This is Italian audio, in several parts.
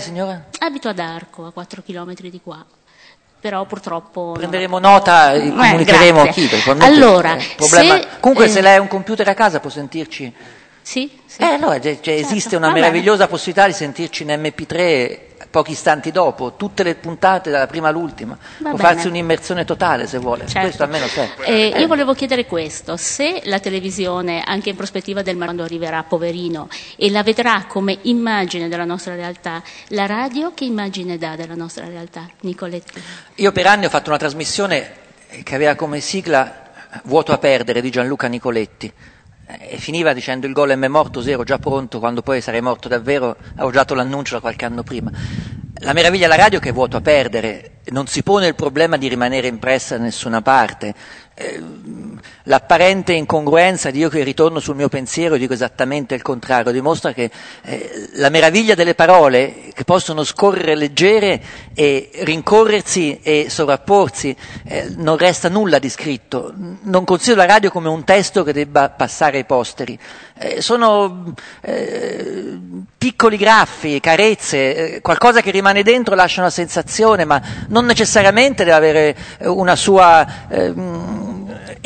signora? Abito ad Arco, a 4 km di qua. Però purtroppo. Prenderemo nota e Eh, comunicheremo a grazie. chi. Allora, se, Comunque, eh, se lei ha un computer a casa può sentirci. Sì, sì. Eh, allora cioè, cioè, Certo, esiste una va bene. meravigliosa possibilità di sentirci in MP3 pochi istanti dopo, tutte le puntate dalla prima all'ultima. Va Può bene. farsi un'immersione totale se vuole. Certo. Questo almeno c'è. Eh, io volevo chiedere questo, se la televisione, anche in prospettiva del quando arriverà poverino, e la vedrà come immagine della nostra realtà, la radio che immagine dà della nostra realtà? Nicoletti? Io per anni ho fatto una trasmissione che aveva come sigla Vuoto a perdere di Gianluca Nicoletti Eh, e finiva dicendo il golem è morto, zero, già pronto, quando poi sarei morto davvero, avevo già dato l'annuncio da qualche anno prima. La meraviglia della radio è che è vuoto a perdere, non si pone il problema di rimanere impressa da nessuna parte. Eh, L'apparente incongruenza di io che ritorno sul mio pensiero dico esattamente il contrario, dimostra che eh, la meraviglia delle parole che possono scorrere leggere e rincorrersi e sovrapporsi, eh, non resta nulla di scritto. Non considero la radio come un testo che debba passare ai posteri. Eh, sono eh, piccoli graffi, carezze, eh, qualcosa che rimane dentro lascia una sensazione, ma non necessariamente deve avere una sua ehm,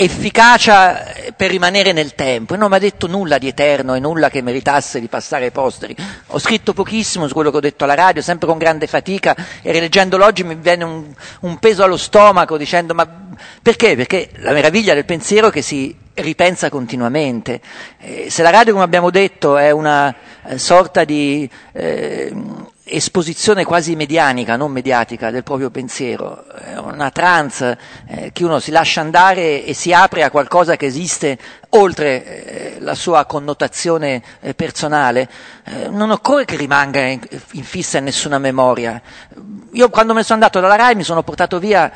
efficacia per rimanere nel tempo. E non mi ha detto nulla di eterno e nulla che meritasse di passare ai posteri. Ho scritto pochissimo su quello che ho detto alla radio, sempre con grande fatica, e rileggendolo oggi mi viene un, un peso allo stomaco dicendo ma perché? Perché la meraviglia del pensiero è che si ripensa continuamente. Eh, se la radio, come abbiamo detto, è una eh, sorta di eh, esposizione quasi medianica, non mediatica, del proprio pensiero, una trance eh, che uno si lascia andare e si apre a qualcosa che esiste oltre eh, la sua connotazione eh, personale, eh, non occorre che rimanga in, in fissa in nessuna memoria. Io quando me ne sono andato dalla RAI mi sono portato via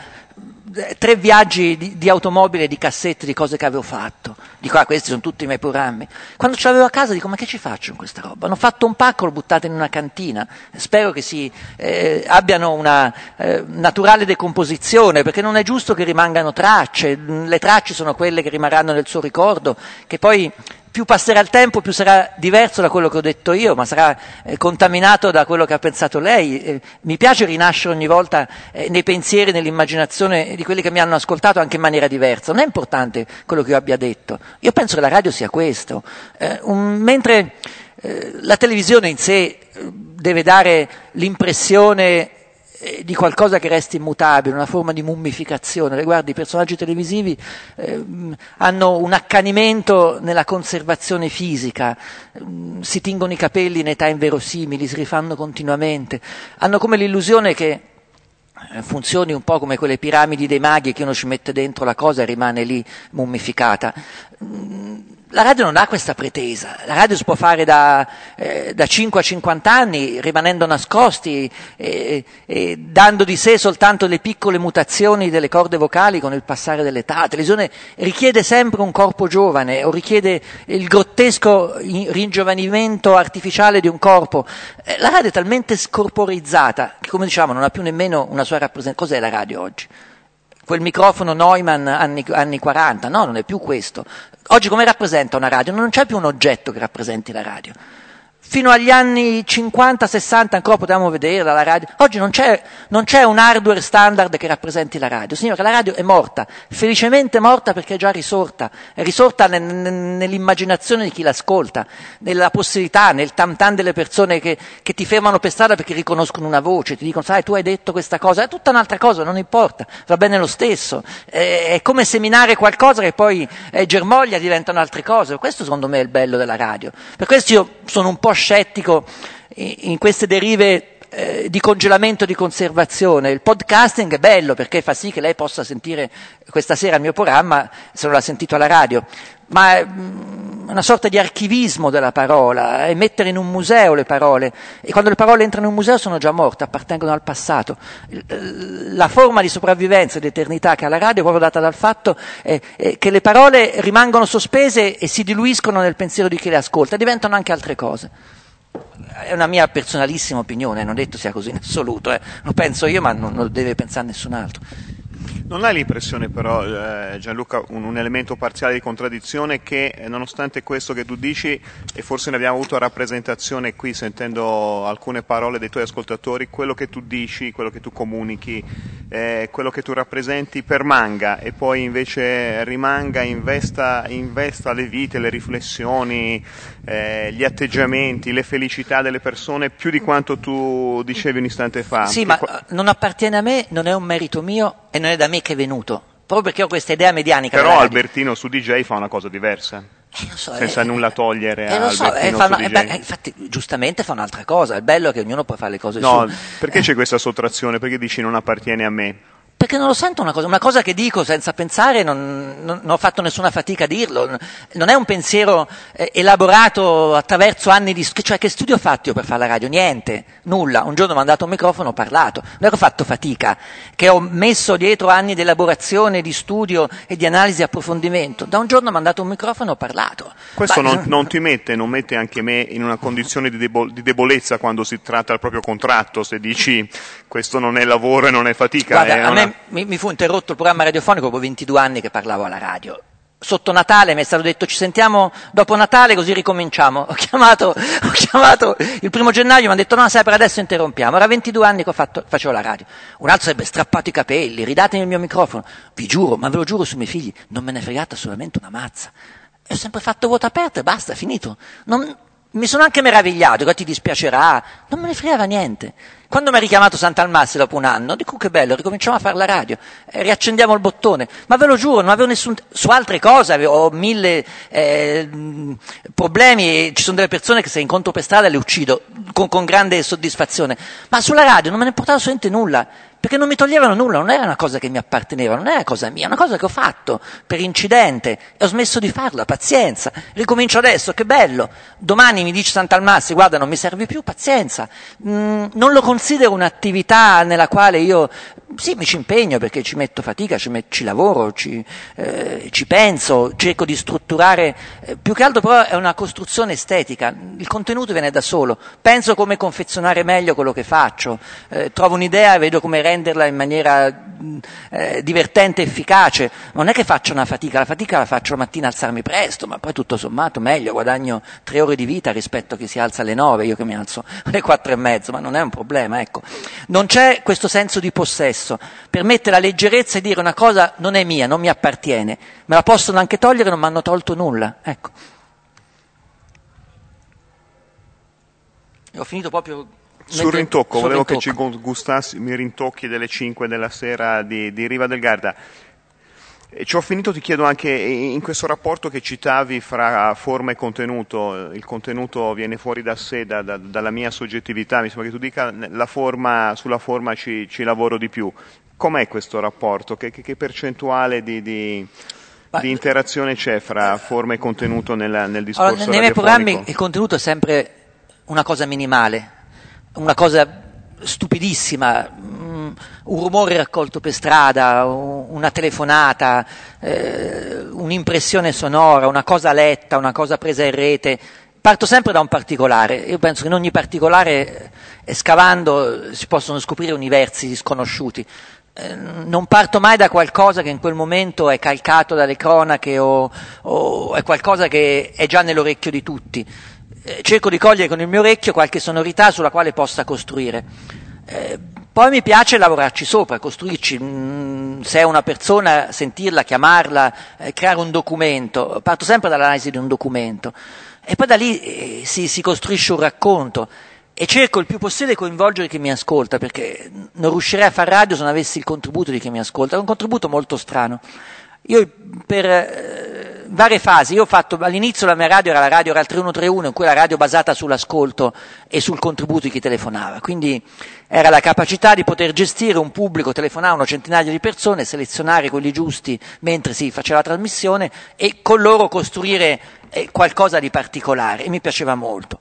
tre viaggi di, di automobile, di cassette, di cose che avevo fatto. Dico, ah, questi sono tutti i miei programmi. Quando ce l'avevo a casa dico, ma che ci faccio con questa roba? Hanno fatto un pacco, l'ho buttato in una cantina. Spero che si eh, abbiano una eh, naturale decomposizione, perché non è giusto che rimangano tracce. Le tracce sono quelle che rimarranno nel suo ricordo, che poi più passerà il tempo, più sarà diverso da quello che ho detto io, ma sarà eh, contaminato da quello che ha pensato lei. Eh, mi piace rinascere ogni volta eh, nei pensieri, nell'immaginazione di quelli che mi hanno ascoltato anche in maniera diversa. Non è importante quello che io abbia detto. Io penso che la radio sia questo. Eh, un- mentre eh, la televisione in sé eh, deve dare l'impressione eh, di qualcosa che resti immutabile, una forma di mummificazione. Guardi, i personaggi televisivi ehm, hanno un accanimento nella conservazione fisica, ehm, si tingono i capelli in età inverosimili, si rifanno continuamente, hanno come l'illusione che eh, funzioni un po' come quelle piramidi dei maghi che uno ci mette dentro la cosa e rimane lì mummificata. La radio non ha questa pretesa, la radio si può fare da, eh, da 5 a 50 anni rimanendo nascosti e, e dando di sé soltanto le piccole mutazioni delle corde vocali con il passare dell'età. La televisione richiede sempre un corpo giovane o richiede il grottesco ringiovanimento artificiale di un corpo. Eh, La radio è talmente scorporizzata che, come diciamo, non ha più nemmeno una sua rappresentazione. Cos'è la radio oggi? Quel microfono Neumann anni, anni 40, no, non è più questo. Oggi come rappresenta una radio? Non c'è più un oggetto che rappresenti la radio. Fino agli anni 50-60 ancora potevamo vederla la radio. Oggi non c'è, non c'è un hardware standard che rappresenti la radio. Signora, la radio è morta, felicemente morta perché è già risorta. È risorta nel- nel- nell'immaginazione di chi l'ascolta, nella possibilità, nel tam tam delle persone che, che ti fermano per strada perché riconoscono una voce, ti dicono, sai, tu hai detto questa cosa, è tutta un'altra cosa, non importa, va bene lo stesso. È, è come seminare qualcosa che poi eh, germoglia, diventano altre cose. Questo secondo me è il bello della radio. Per questo io sono un po' scettico in queste derive eh, di congelamento, di conservazione. Il podcasting è bello perché fa sì che lei possa sentire questa sera il mio programma se non l'ha sentito alla radio, ma è mm, una sorta di archivismo della parola, è mettere in un museo le parole e quando le parole entrano in un museo sono già morte, appartengono al passato. Il- La forma di sopravvivenza e di eternità che ha la radio è proprio data dal fatto eh, eh, che le parole rimangono sospese e si diluiscono nel pensiero di chi le ascolta, diventano anche altre cose. È una mia personalissima opinione, non detto sia così in assoluto, eh. lo penso io, ma non lo deve pensare nessun altro. Non hai l'impressione però, eh, Gianluca, un, un, elemento parziale di contraddizione che eh, nonostante questo che tu dici, e forse ne abbiamo avuto rappresentazione qui sentendo alcune parole dei tuoi ascoltatori, quello che tu dici, quello che tu comunichi, eh, quello che tu rappresenti permanga e poi invece rimanga, investa, investa le vite, le riflessioni, eh, gli atteggiamenti, le felicità delle persone più di quanto tu dicevi un istante fa. Sì, ma qua... non appartiene a me, non è un merito mio e non è da me che è venuto, proprio perché ho questa idea medianica. Però Albertino su DJ fa una cosa diversa. Eh, so, senza eh, nulla togliere eh, a so, eh, una, eh, beh, infatti giustamente fa un'altra cosa il bello è che ognuno può fare le cose no, su. perché c'è questa sottrazione? Perché dici non appartiene a me perché non lo sento una cosa, una cosa che dico senza pensare, non, non, non, ho fatto nessuna fatica a dirlo, non è un pensiero eh, elaborato attraverso anni di, cioè che studio ho fatto io per fare la radio? Niente, nulla, un giorno mi hanno dato un microfono, ho parlato, non ho fatto fatica, che ho messo dietro anni di elaborazione, di studio e di analisi e approfondimento, da un giorno mi hanno dato un microfono e ho parlato. Questo Ma, non, non, ti mette, non mette anche me in una condizione di, debol, di, debolezza quando si tratta del proprio contratto, se dici questo non è lavoro e non è fatica. Guarda, è a me mi, mi fu interrotto il programma radiofonico dopo 22 anni che parlavo alla radio sotto Natale mi è stato detto ci sentiamo dopo Natale così ricominciamo. Ho chiamato, ho chiamato il primo gennaio, mi hanno detto no, sai, per adesso interrompiamo. Era 22 anni che fatto, facevo la radio. Un altro sarebbe strappato i capelli, ridatemi il mio microfono. Vi giuro, ma ve lo giuro sui miei figli, non me ne è fregata solamente una mazza. E ho sempre fatto voto aperto e basta, finito. Non, mi sono anche meravigliato, che ti dispiacerà, non me ne fregava niente. Quando mi ha richiamato Sant'Almassi dopo un anno, dico che bello, ricominciamo a fare la radio, eh, riaccendiamo il bottone, ma ve lo giuro, non avevo nessun, su altre cose avevo mille eh, problemi, ci sono delle persone che se incontro per strada le uccido con, con grande soddisfazione, ma sulla radio non me ne portava assolutamente nulla, perché non mi toglievano nulla, non era una cosa che mi apparteneva, non era cosa mia, è una cosa che ho fatto per incidente e ho smesso di farla, pazienza, ricomincio adesso, che bello, domani mi dice Sant'Almassi, guarda non mi serve più, pazienza, mm, non lo considero un'attività nella quale io sì, mi ci impegno perché ci metto fatica, ci, met- ci lavoro, ci, eh, ci, penso, cerco di strutturare, eh, più che altro però è una costruzione estetica, il contenuto viene da solo, penso come confezionare meglio quello che faccio, eh, trovo un'idea e vedo come renderla in maniera eh, divertente efficace, non è che faccio una fatica, la fatica la faccio la mattina alzarmi presto, ma poi tutto sommato meglio, guadagno tre ore di vita rispetto a chi si alza alle nove, io che mi alzo alle quattro e mezzo, ma non è un problema, ecco. Non c'è questo senso di possesso stesso, permette la leggerezza di dire una cosa non è mia, non mi appartiene, me la possono anche togliere, non mi hanno tolto nulla. Ecco. E ho finito proprio sul rintocco, sul volevo rintocco. che ci gustassi i rintocchi delle 5 della sera di, di Riva del Garda. Ci ho finito, ti chiedo anche in questo rapporto che citavi fra forma e contenuto, il contenuto viene fuori da sé, da, da, dalla mia soggettività, mi sembra che tu dica la forma, sulla forma ci, ci lavoro di più. Com'è questo rapporto? Che, che, che percentuale di, di, di, interazione c'è fra forma e contenuto nel, nel discorso allora, Nei miei programmi il contenuto è sempre una cosa minimale, una cosa stupidissima, un rumore raccolto per strada, una telefonata, eh, un'impressione sonora, una cosa letta, una cosa presa in rete. Parto sempre da un particolare. Io penso che in ogni particolare, eh, scavando, si possono scoprire universi sconosciuti. Eh, non parto mai da qualcosa che in quel momento è calcato dalle cronache o, o è qualcosa che è già nell'orecchio di tutti eh, cerco di cogliere con il mio orecchio qualche sonorità sulla quale possa costruire. Poi mi piace lavorarci sopra, costruirci, mm, se è una persona, sentirla, chiamarla, eh, creare un documento. Parto sempre dall'analisi di un documento e poi da lì eh, si, si costruisce un racconto e cerco il più possibile di coinvolgere chi mi ascolta, perché non riuscirei a fare radio se non avessi il contributo di chi mi ascolta. È un contributo molto strano. Io per eh, varie fasi, io ho fatto all'inizio la mia radio era la radio era il 3131, in cui la radio basata sull'ascolto e sul contributo di chi telefonava, quindi era la capacità di poter gestire un pubblico, telefonavano centinaia di persone, selezionare quelli giusti mentre si faceva la trasmissione e con loro costruire eh, qualcosa di particolare. E mi piaceva molto.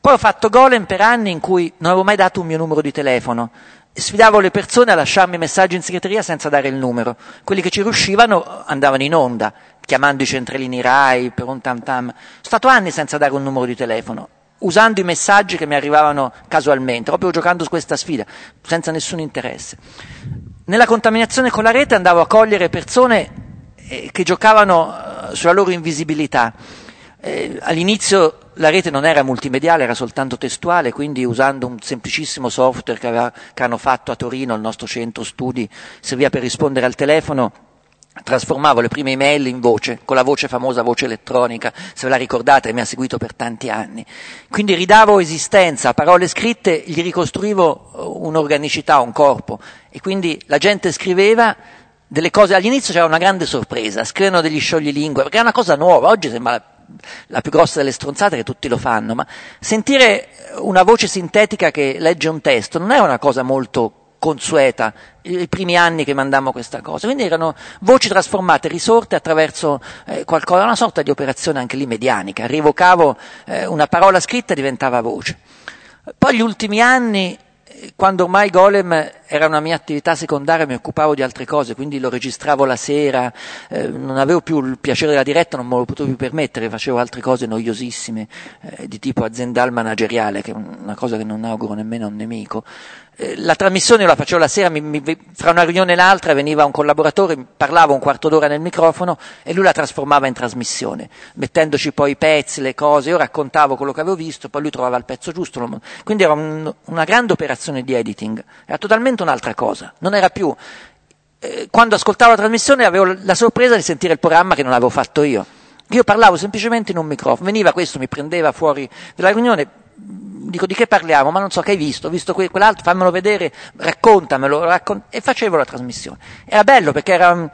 Poi ho fatto Golem per anni in cui non avevo mai dato un mio numero di telefono, sfidavo le persone a lasciarmi messaggi in segreteria senza dare il numero. Quelli che ci riuscivano andavano in onda, chiamando i centralini RAI per un tam tam. Sono stato anni senza dare un numero di telefono, usando i messaggi che mi arrivavano casualmente, proprio giocando su questa sfida, senza nessun interesse. Nella contaminazione con la rete andavo a cogliere persone eh, che giocavano eh, sulla loro invisibilità. Eh, all'inizio la rete non era multimediale, era soltanto testuale, quindi usando un semplicissimo software che, aveva, che hanno fatto a Torino, il nostro centro studi, serviva per rispondere al telefono trasformavo le prime email in voce, con la voce famosa voce elettronica, se ve la ricordate, mi ha seguito per tanti anni. Quindi ridavo esistenza a parole scritte, gli ricostruivo uh, un'organicità, un corpo. E quindi la gente scriveva delle cose, all'inizio c'era una grande sorpresa, scrivono degli scioglilingua, perché è una cosa nuova, oggi sembra la più grossa delle stronzate che tutti lo fanno, ma sentire una voce sintetica che legge un testo non è una cosa molto consueta i primi anni che mandammo questa cosa. Quindi erano voci trasformate, risorte attraverso eh, qualcosa, una sorta di operazione anche lì medianica. Rivocavo eh, una parola scritta e diventava voce. Poi gli ultimi anni quando ormai Golem era una mia attività secondaria mi occupavo di altre cose, quindi lo registravo la sera, eh, non avevo più il piacere della diretta, non me lo potevo più permettere, facevo altre cose noiosissime eh, di tipo aziendale manageriale, che è una cosa che non auguro nemmeno a un nemico. Eh, la trasmissione la facevo la sera, mi, mi, fra una riunione e l'altra veniva un collaboratore, parlava un quarto d'ora nel microfono e lui la trasformava in trasmissione, mettendoci poi i pezzi, le cose, io raccontavo quello che avevo visto, poi lui trovava il pezzo giusto, quindi era un, una grande operazione di editing, era totalmente un'altra cosa, non era più eh, quando ascoltavo la trasmissione avevo la sorpresa di sentire il programma che non avevo fatto io. Io parlavo semplicemente in un microfono, veniva questo, mi prendeva fuori dalla riunione, dico di che parliamo, ma non so che hai visto, ho visto que- quell'altro, fammelo vedere, raccontamelo, raccont- e facevo la trasmissione. Era bello perché era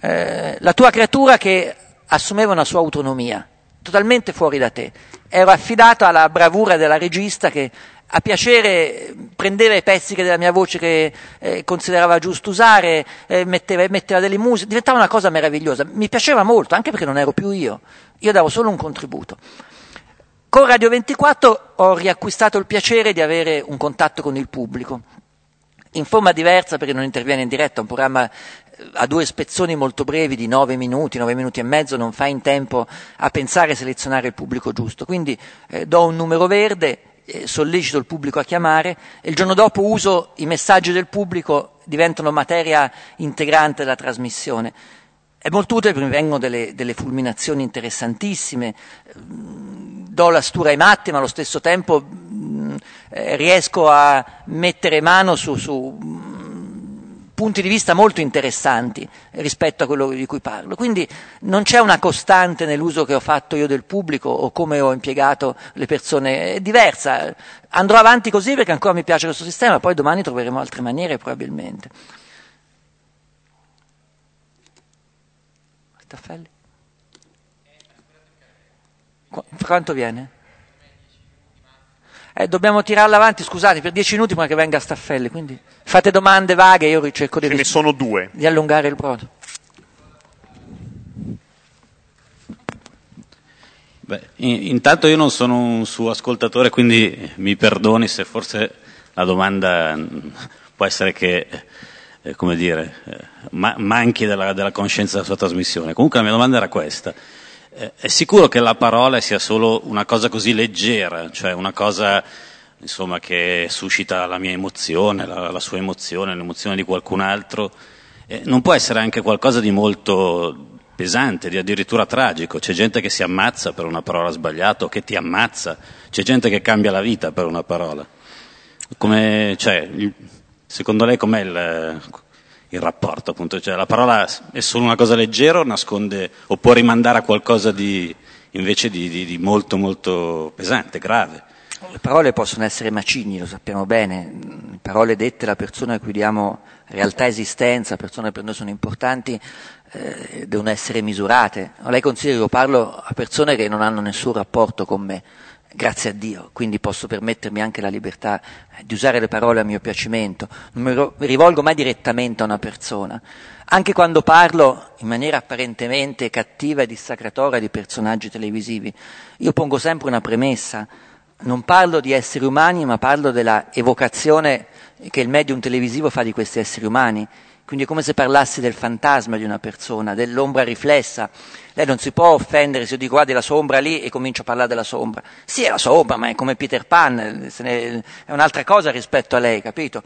eh, la tua creatura che assumeva una sua autonomia, totalmente fuori da te. Ero affidato alla bravura della regista che a piacere prendeva i pezzi della mia voce che eh, considerava giusto usare, eh, metteva, metteva, delle musiche, diventava una cosa meravigliosa. Mi piaceva molto, anche perché non ero più io, io davo solo un contributo. Con Radio 24 ho riacquistato il piacere di avere un contatto con il pubblico, in forma diversa perché non interviene in diretta, un programma eh, a due spezzoni molto brevi di nove minuti, nove minuti e mezzo, non fa in tempo a pensare e selezionare il pubblico giusto. Quindi eh, do un numero verde, eh, sollecito il pubblico a chiamare e il giorno dopo uso i messaggi del pubblico, diventano materia integrante della trasmissione. È molto utile perché mi vengono delle, delle fulminazioni interessantissime do la stura ai matti, ma allo stesso tempo mh, eh, riesco a mettere mano su, su mh, punti di vista molto interessanti rispetto a quello di cui parlo. Quindi non c'è una costante nell'uso che ho fatto io del pubblico o come ho impiegato le persone, è diversa. Andrò avanti così perché ancora mi piace questo sistema, poi domani troveremo altre maniere probabilmente. Staffelli? Qu- quanto viene? Eh, dobbiamo tirarla avanti, scusate, per dieci minuti prima che venga Staffelli, quindi fate domande vaghe, io cerco di, Ce ne sono due. di allungare il brodo. Beh, in- intanto io non sono un suo ascoltatore, quindi mi perdoni se forse la domanda mm, può essere che, eh, come dire, eh, ma- manchi della, della conoscenza della sua trasmissione. Comunque la mia domanda era questa. Eh, è sicuro che la parola sia solo una cosa così leggera, cioè una cosa insomma, che suscita la mia emozione, la, la sua emozione, l'emozione di qualcun altro? Eh, non può essere anche qualcosa di molto pesante, di addirittura tragico. C'è gente che si ammazza per una parola sbagliata o che ti ammazza, c'è gente che cambia la vita per una parola. Come, cioè, secondo lei com'è il, il rapporto? Appunto? Cioè, la parola è solo una cosa leggera o nasconde o può rimandare a qualcosa di, invece di, di- di molto molto pesante, grave? Le parole possono essere macigni, lo sappiamo bene, le parole dette da persone a cui diamo realtà esistenza, persone che per noi sono importanti, eh, devono essere misurate. Lei considera che io parlo a persone che non hanno nessun rapporto con me, grazie a Dio, quindi posso permettermi anche la libertà eh, di usare le parole a mio piacimento, non mi rivolgo mai direttamente a una persona. Anche quando parlo in maniera apparentemente cattiva e dissacratoria di personaggi televisivi, io pongo sempre una premessa, non parlo di esseri umani, ma parlo della evocazione che il medium televisivo fa di questi esseri umani. Quindi è come se parlassi del fantasma di una persona, dell'ombra riflessa. Lei non si può offendere se io dico guardi la sua ombra lì e comincio a parlare della sua ombra. Sì, è la sua ombra, ma è come Peter Pan, è un'altra cosa rispetto a lei, capito?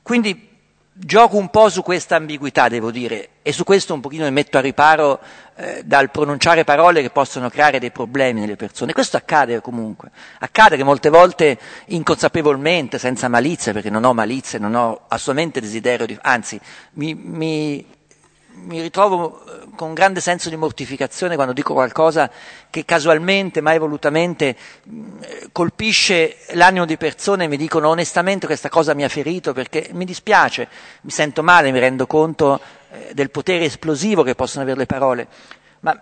Quindi gioco un po' su questa ambiguità, devo dire, e su questo un pochino mi metto a riparo eh, dal pronunciare parole che possono creare dei problemi nelle persone. Questo accade comunque. Accade che molte volte inconsapevolmente, senza malizia, perché non ho malizia, non ho assolutamente desiderio di... anzi, mi, mi mi ritrovo eh, con grande senso di mortificazione quando dico qualcosa che casualmente, mai volutamente, colpisce l'animo di persone e mi dicono onestamente questa cosa mi ha ferito perché mi dispiace, mi sento male, mi rendo conto eh, del potere esplosivo che possono avere le parole. Ma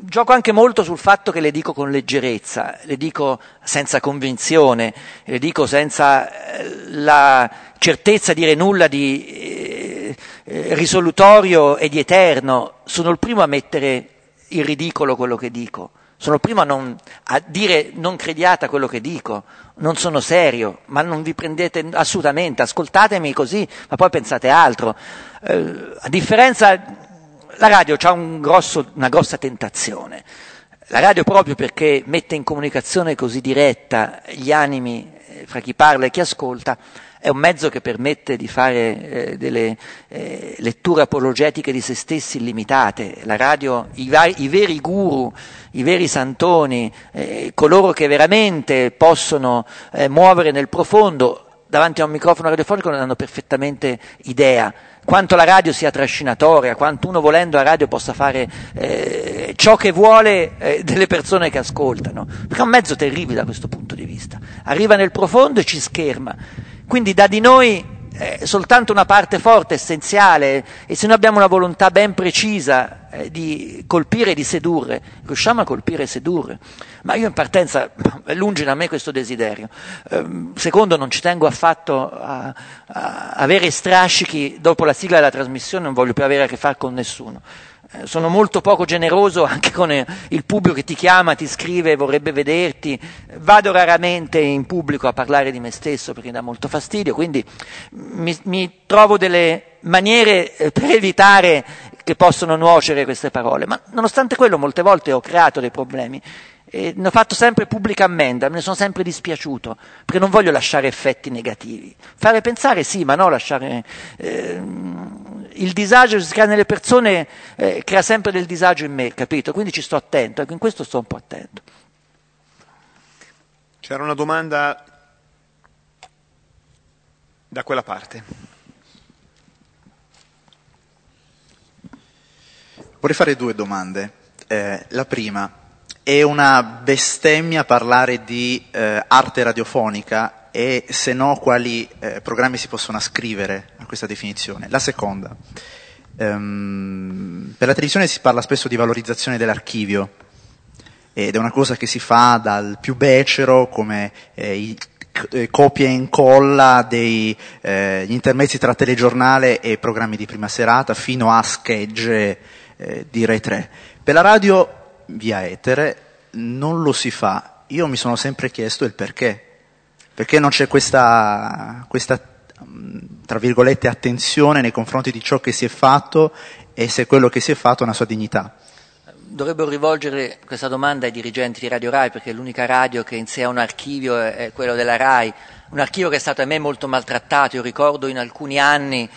gioco anche molto sul fatto che le dico con leggerezza, le dico senza convinzione, le dico senza eh, la certezza di dire nulla di eh, risolutorio e di eterno. Sono il primo a mettere il ridicolo quello che dico. Sono il primo a, non, a dire non crediate a quello che dico, non sono serio, ma non vi prendete assolutamente, ascoltatemi così, ma poi pensate altro. Eh, a differenza la radio ha un grosso, una grossa tentazione. La radio proprio perché mette in comunicazione così diretta gli animi eh, fra chi parla e chi ascolta, è un mezzo che permette di fare eh, delle eh, letture apologetiche di se stessi illimitate. La radio, i, vari, i veri guru, i veri santoni, eh, coloro che veramente possono eh, muovere nel profondo davanti a un microfono radiofonico non hanno perfettamente idea quanto la radio sia trascinatoria, quanto uno volendo la radio possa fare eh, ciò che vuole eh, delle persone che ascoltano, perché è un mezzo terribile da questo punto di vista, arriva nel profondo e ci scherma, quindi dà di noi eh, soltanto una parte forte, essenziale, e se noi abbiamo una volontà ben precisa eh, di colpire e di sedurre, riusciamo a colpire e sedurre. Ma io in partenza, è lungi da me questo desiderio. Eh, secondo, non ci tengo affatto a, a avere strascichi dopo la sigla della trasmissione, non voglio più avere a che fare con nessuno sono molto poco generoso anche con eh, il pubblico che ti chiama, ti scrive, vorrebbe vederti. Vado raramente in pubblico a parlare di me stesso perché mi dà molto fastidio, quindi mi, mi trovo delle maniere eh, per evitare che possano nuocere queste parole. Ma nonostante quello molte volte ho creato dei problemi. E ne ho fatto sempre pubblica ammenda, me ne sono sempre dispiaciuto, perché non voglio lasciare effetti negativi. Fare pensare sì, ma no lasciare... Eh, il disagio che si crea nelle persone eh, crea sempre del disagio in me, capito? Quindi ci sto attento, ecco, in questo sto un po' attento. C'era una domanda da quella parte. Vorrei fare due domande. Eh, la prima, è una bestemmia parlare di eh, arte radiofonica e se no quali eh, programmi si possono ascrivere a questa definizione. La seconda, um, per la televisione si parla spesso di valorizzazione dell'archivio ed è una cosa che si fa dal più becero come eh, i, eh, copia e incolla degli eh, intermezzi tra telegiornale e programmi di prima serata fino a schegge eh, di Rai 3. Per la radio via etere non lo si fa. Io mi sono sempre chiesto il perché perché non c'è questa, questa, tra virgolette, attenzione nei confronti di ciò che si è fatto e se quello che si è fatto ha una sua dignità? Dovrebbero rivolgere questa domanda ai dirigenti di Radio Rai, perché l'unica radio che in sé ha un archivio è quello della Rai, un archivio che è stato a me molto maltrattato, io ricordo in alcuni anni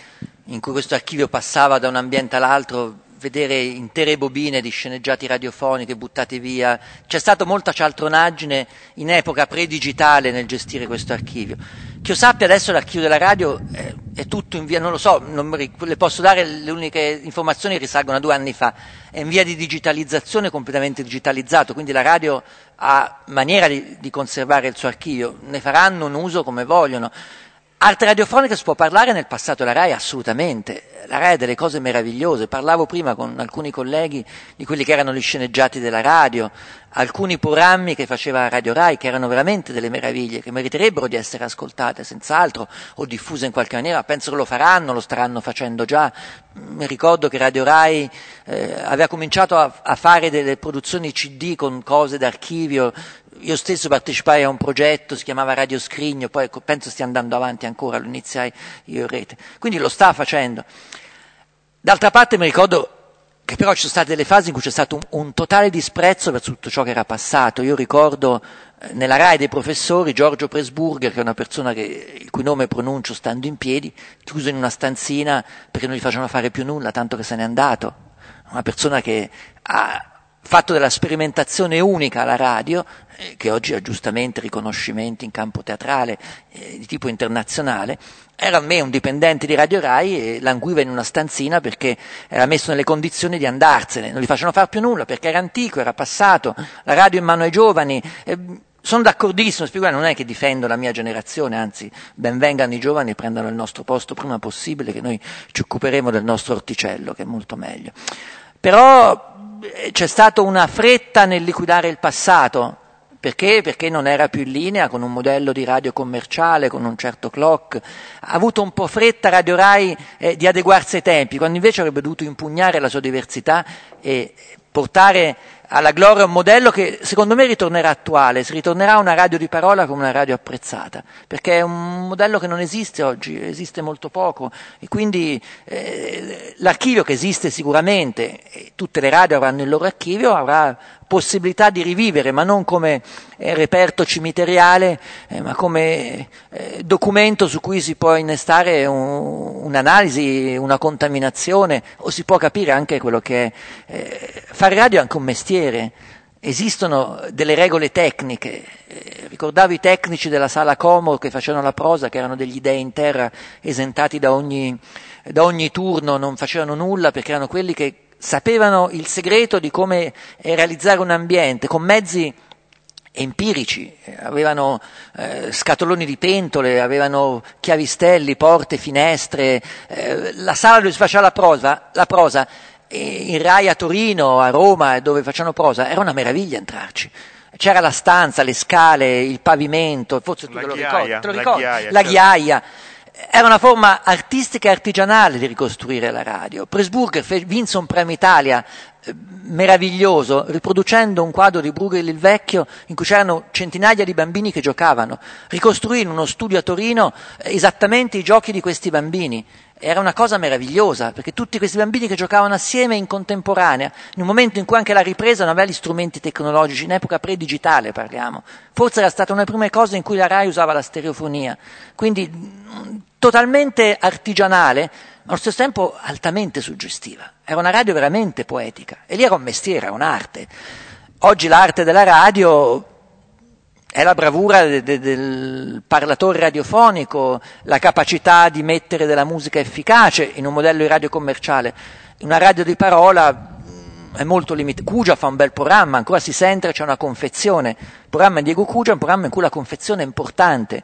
in cui questo archivio passava da un ambiente all'altro vedere intere bobine di sceneggiati radiofoniche buttate via. C'è stata molta cialtronaggine in epoca pre-digitale nel gestire questo archivio. Che io sappia adesso l'archivio della radio è, è tutto in via, non lo so, non le posso dare, le uniche informazioni risalgono a due anni fa, è in via di digitalizzazione, completamente digitalizzato, quindi la radio ha maniera di, di conservare il suo archivio, ne faranno un uso come vogliono. Arte radiofonica si può parlare nel passato della RAI? Assolutamente. La RAI ha delle cose meravigliose. Parlavo prima con alcuni colleghi di quelli che erano gli sceneggiati della radio, alcuni programmi che faceva Radio RAI che erano veramente delle meraviglie, che meriterebbero di essere ascoltate senz'altro o diffuse in qualche maniera. Penso che lo faranno, lo staranno facendo già. Mi ricordo che Radio RAI eh, aveva cominciato a, a fare delle produzioni CD con cose d'archivio io stesso partecipai a un progetto, si chiamava Radio Scrigno, poi penso stia andando avanti ancora, lo iniziai io in rete. Quindi lo sta facendo. D'altra parte mi ricordo che però ci sono state delle fasi in cui c'è stato un, un totale disprezzo verso tutto ciò che era passato. Io ricordo eh, nella RAI dei professori Giorgio Presburger, che è una persona che, il cui nome pronuncio stando in piedi, chiuso in una stanzina perché non gli facevano fare più nulla, tanto che se n'è andato. Una persona che ha fatto della sperimentazione unica alla radio, eh, che oggi ha giustamente riconoscimenti in campo teatrale eh, di tipo internazionale, era a me un dipendente di Radio Rai e languiva in una stanzina perché era messo nelle condizioni di andarsene, non gli facevano fare più nulla perché era antico, era passato, la radio in mano ai giovani. Eh, sono d'accordissimo, non è che difendo la mia generazione, anzi benvengano i giovani e prendano il nostro posto prima possibile che noi ci occuperemo del nostro orticello, che è molto meglio. Però c'è stata una fretta nel liquidare il passato. Perché? Perché non era più in linea con un modello di radio commerciale, con un certo clock. Ha avuto un po' fretta Radio Rai eh, di adeguarsi ai tempi, quando invece avrebbe dovuto impugnare la sua diversità e portare alla gloria un modello che secondo me ritornerà attuale, si ritornerà una radio di parola come una radio apprezzata, perché è un modello che non esiste oggi, esiste molto poco e quindi eh, l'archivio che esiste sicuramente, tutte le radio avranno il loro archivio, avrà possibilità di rivivere, ma non come eh, reperto cimiteriale, eh, ma come eh, documento su cui si può innestare un, un'analisi, una contaminazione, o si può capire anche quello che è. Eh, fare radio è anche un mestiere, esistono delle regole tecniche. Eh, ricordavo i tecnici della sala Como che facevano la prosa, che erano degli dei in terra esentati da ogni, da ogni turno, non facevano nulla perché erano quelli che sapevano il segreto di come realizzare un ambiente con mezzi empirici, avevano eh, scatoloni di pentole, avevano chiavistelli, porte, finestre, eh, la sala dove si faceva la prosa, la prosa in Rai a Torino, a Roma, dove facevano prosa, era una meraviglia entrarci. C'era la stanza, le scale, il pavimento, forse tu la te lo ghiaia, ricordi, te lo la ricordi? ghiaia, la certo. Era una forma artistica e artigianale di ricostruire la radio. Presburger vinse un premio Italia eh, meraviglioso riproducendo un quadro di Bruegel il Vecchio in cui c'erano centinaia di bambini che giocavano. Ricostruì in uno studio a Torino eh, esattamente i giochi di questi bambini. Era una cosa meravigliosa, perché tutti questi bambini che giocavano assieme in contemporanea, in un momento in cui anche la ripresa non aveva gli strumenti tecnologici, in epoca pre-digitale parliamo. Forse era stata una delle prime cose in cui la RAI usava la stereofonia. Quindi mh, totalmente artigianale, ma allo stesso tempo altamente suggestiva. Era una radio veramente poetica. E lì era un mestiere, era un'arte. Oggi l'arte della radio è la bravura de- de- del parlatore radiofonico, la capacità di mettere della musica efficace in un modello di radio commerciale. Una radio di parola mh, è molto limitato. Cugia fa un bel programma, ancora si sente, c'è una confezione. Il programma di Diego Cugia è un programma in cui la confezione è importante.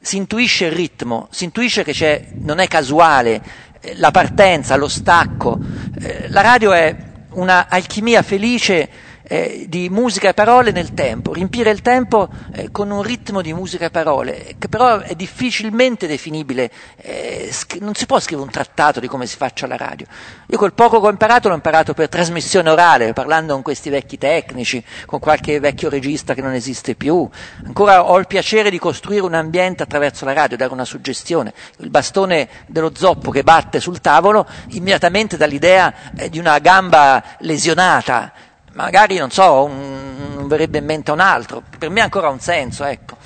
Si intuisce il ritmo, si intuisce che non è casuale, eh, la partenza, lo stacco. Eh, la radio è una alchimia felice eh, di musica e parole nel tempo, riempire il tempo eh, con un ritmo di musica e parole, che però è difficilmente definibile, eh, sc- non si può scrivere un trattato di come si faccia la radio. Io quel poco che ho imparato l'ho imparato per trasmissione orale, parlando con questi vecchi tecnici, con qualche vecchio regista che non esiste più. Ancora ho il piacere di costruire un ambiente attraverso la radio, dare una suggestione. Il bastone dello zoppo che batte sul tavolo immediatamente dall'idea eh, di una gamba lesionata magari non so, un, non verrebbe in mente un altro, per me ancora ha un senso, ecco.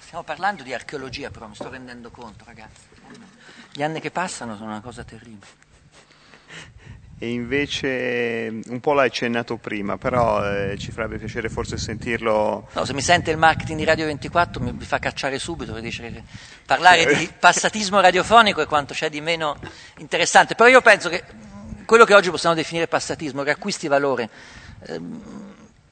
Stiamo parlando di archeologia, però mi sto rendendo conto, ragazzi. Gli anni che passano sono una cosa terribile. E invece un po' l'hai accennato prima, però eh, ci farebbe piacere forse sentirlo. No, se mi sente il marketing di Radio 24 mi, fa cacciare subito per dice che parlare di passatismo radiofonico è quanto c'è di meno interessante. Però io penso che quello che oggi possiamo definire passatismo, che acquisti valore, ehm,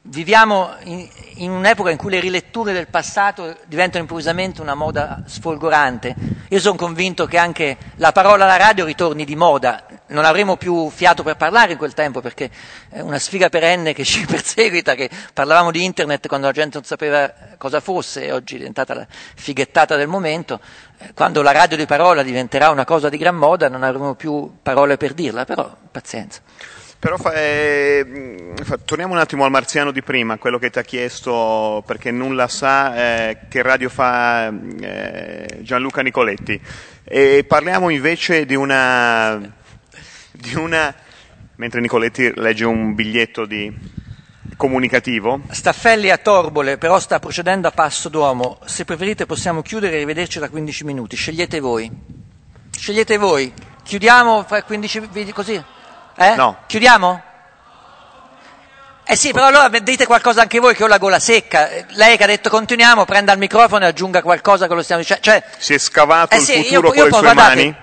viviamo in, in, un'epoca in cui le riletture del passato diventano improvvisamente una moda sfolgorante. Io sono convinto che anche la parola alla radio ritorni di moda. Non avremo più fiato per parlare in quel tempo perché è una sfiga perenne che ci perseguita, che parlavamo di internet quando la gente non sapeva cosa fosse e oggi è diventata la fighettata del momento. Quando la radio di parola diventerà una cosa di gran moda non avremo più parole per dirla, però pazienza. Però fa, eh, fa, torniamo un attimo al marziano di prima, quello che ti ha chiesto, perché nulla sa, eh, che radio fa eh, Gianluca Nicoletti. E parliamo invece di una, di una, mentre Nicoletti legge un biglietto di comunicativo. Staffelli a Torbole, però sta procedendo a passo d'uomo. Se preferite possiamo chiudere e rivederci da 15 minuti. Scegliete voi. Scegliete voi. Chiudiamo fra 15 minuti così? Eh? No. Chiudiamo? Eh sì, però allora dite qualcosa anche voi che ho la gola secca. Lei che ha detto continuiamo, prenda il microfono e aggiunga qualcosa che lo stiamo dicendo. Cioè, si è scavato eh il sì, futuro io, io con le sue guardate, mani?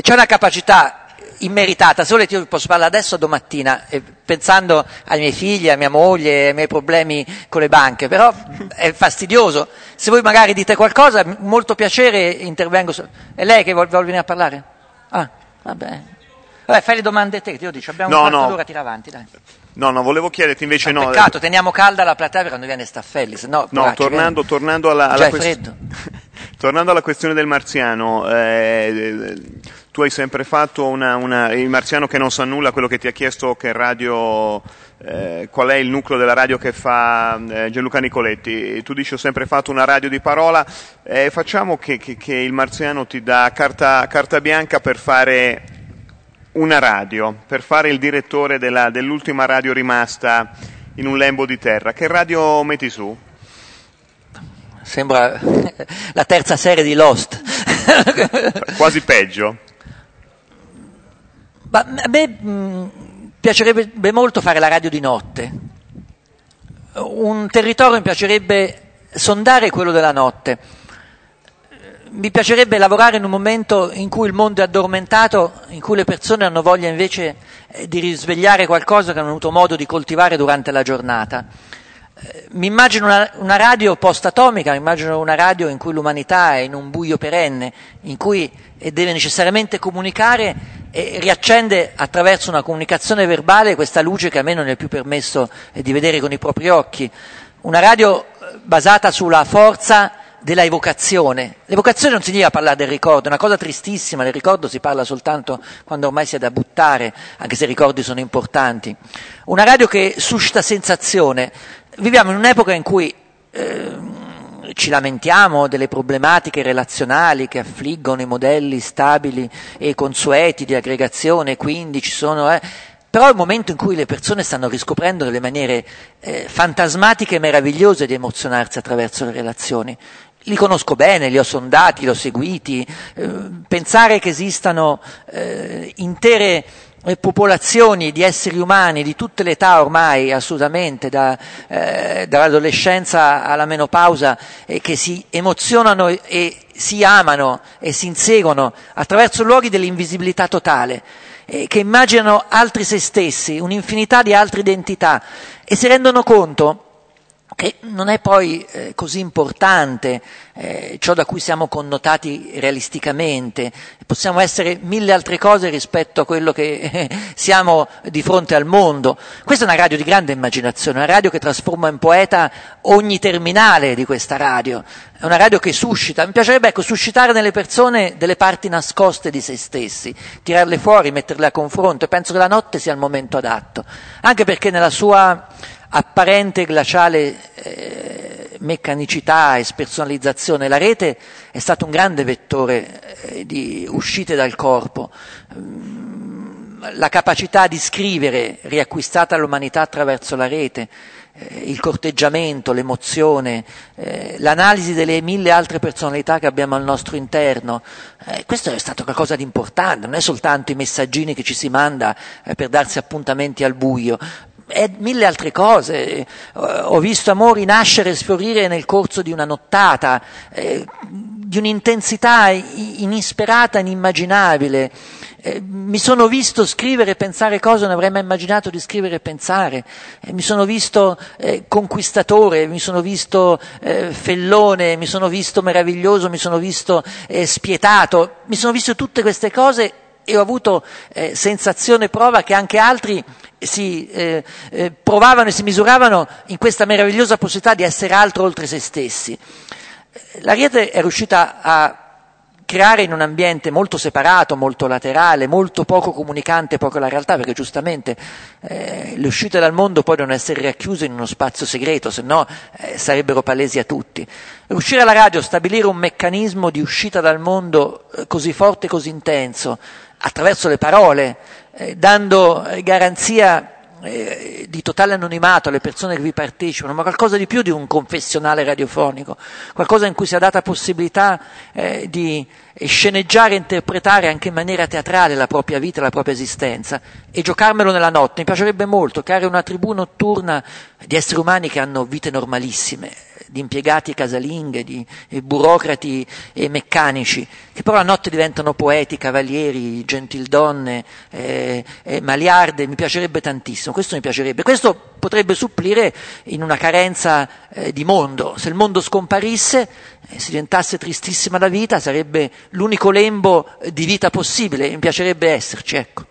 C'è una capacità immeritata, se volete io posso parlare adesso o domattina, eh, pensando ai miei figli, a mia moglie, ai miei problemi con le banche, però è fastidioso. Se voi magari dite qualcosa, molto piacere intervengo. su- È lei che vuole, vuole venire a parlare? Ah, vabbè. Vabbè, fai le domande te, io dico, abbiamo No, un quarto no. d'ora, tira avanti, dai. No, no, volevo chiederti invece no. Peccato, teniamo calda la platea per quando viene Staffelli, se no... No, tornando, tornando alla, alla quest- tornando alla questione del marziano, eh, tu hai sempre fatto una, una- il marziano che non sa nulla, quello che ti ha chiesto che radio, eh, qual è il nucleo della radio che fa eh, Gianluca Nicoletti. Tu dici ho sempre fatto una radio di parola, Eh, facciamo che, che- che il marziano ti dà carta, carta bianca per fare una radio, per fare il direttore della- dell'ultima radio rimasta in un lembo di terra. Che radio metti su? Sembra la terza serie di Lost. Quasi peggio. Ma a me mh, piacerebbe molto fare la radio di notte. Un territorio mi piacerebbe sondare quello della notte. Mi piacerebbe lavorare in un momento in cui il mondo è addormentato, in cui le persone hanno voglia invece eh, di risvegliare qualcosa che hanno avuto modo di coltivare durante la giornata. Eh, Mi immagino una, una radio post-atomica, mi immagino una radio in cui l'umanità è in un buio perenne, in cui eh, deve necessariamente comunicare e riaccende attraverso una comunicazione verbale questa luce che a me non è più permesso di vedere con i propri occhi. Una radio basata sulla forza della evocazione. L'evocazione non significa parlare del ricordo, è una cosa tristissima, del ricordo si parla soltanto quando ormai si è da buttare, anche se i ricordi sono importanti. Una radio che suscita sensazione. Viviamo in un'epoca in cui eh, ci lamentiamo delle problematiche relazionali che affliggono i modelli stabili e consueti di aggregazione, quindi ci sono... eh, però è un momento in cui le persone stanno riscoprendo delle maniere eh, fantasmatiche e meravigliose di emozionarsi attraverso le relazioni. Li conosco bene, li ho sondati, li ho seguiti. Eh, pensare che esistano eh, intere eh, popolazioni di esseri umani di tutte le età ormai, assolutamente, da, eh, dall'adolescenza alla menopausa, eh, che si emozionano e, si amano e si inseguono attraverso luoghi dell'invisibilità totale eh, che immaginano altri se stessi, un'infinità di altre identità e si rendono conto che non è poi eh, così importante eh, ciò da cui siamo connotati realisticamente, possiamo essere mille altre cose rispetto a quello che eh, siamo di fronte al mondo. Questa è una radio di grande immaginazione, una radio che trasforma in poeta ogni terminale di questa radio, è una radio che suscita, mi piacerebbe ecco, suscitare nelle persone delle parti nascoste di se stessi, tirarle fuori, metterle a confronto e penso che la notte sia il momento adatto, anche perché nella sua apparente glaciale eh, meccanicità e spersonalizzazione. La rete è stato un grande vettore eh, di uscite dal corpo. Mm, La capacità di scrivere riacquistata all'umanità attraverso la rete, eh, il corteggiamento, l'emozione, eh, l'analisi delle mille altre personalità che abbiamo al nostro interno, eh, questo è stato qualcosa di importante, non è soltanto i messaggini che ci si manda eh, per darsi appuntamenti al buio, è mille altre cose. Ho visto amori nascere e sfiorire nel corso di una nottata, eh, di un'intensità inisperata, inimmaginabile. Eh, mi sono visto scrivere e pensare cose non avrei mai immaginato di scrivere e pensare. Eh, mi sono visto conquistatore, mi sono visto fellone, mi sono visto meraviglioso, mi sono visto spietato, mi sono visto tutte queste cose e ho avuto eh, sensazione prova che anche altri si eh, eh, provavano e si misuravano in questa meravigliosa possibilità di essere altro oltre se stessi. La rete è riuscita a creare in un ambiente molto separato, molto laterale, molto poco comunicante poco la realtà, perché giustamente eh, le uscite dal mondo poi devono essere racchiuse in uno spazio segreto, se no eh, sarebbero palesi a tutti. Riuscire alla radio stabilire un meccanismo di uscita dal mondo eh, così forte, così intenso, attraverso le parole, eh, dando eh, garanzia eh, di totale anonimato alle persone che vi partecipano, ma qualcosa di più di un confessionale radiofonico, qualcosa in cui sia data possibilità eh, di sceneggiare e interpretare anche in maniera teatrale la propria vita, la propria esistenza e giocarmelo nella notte. Mi piacerebbe molto creare una tribù notturna di esseri umani che hanno vite normalissime, di impiegati casalinghe, di burocrati e meccanici, che però la notte diventano poeti, cavalieri, gentildonne, eh, eh, maliarde, mi piacerebbe tantissimo, questo mi piacerebbe. Questo potrebbe supplire in una carenza eh, di mondo. Se il mondo scomparisse, eh, se diventasse tristissima la vita, sarebbe l'unico lembo di vita possibile, mi piacerebbe esserci, ecco.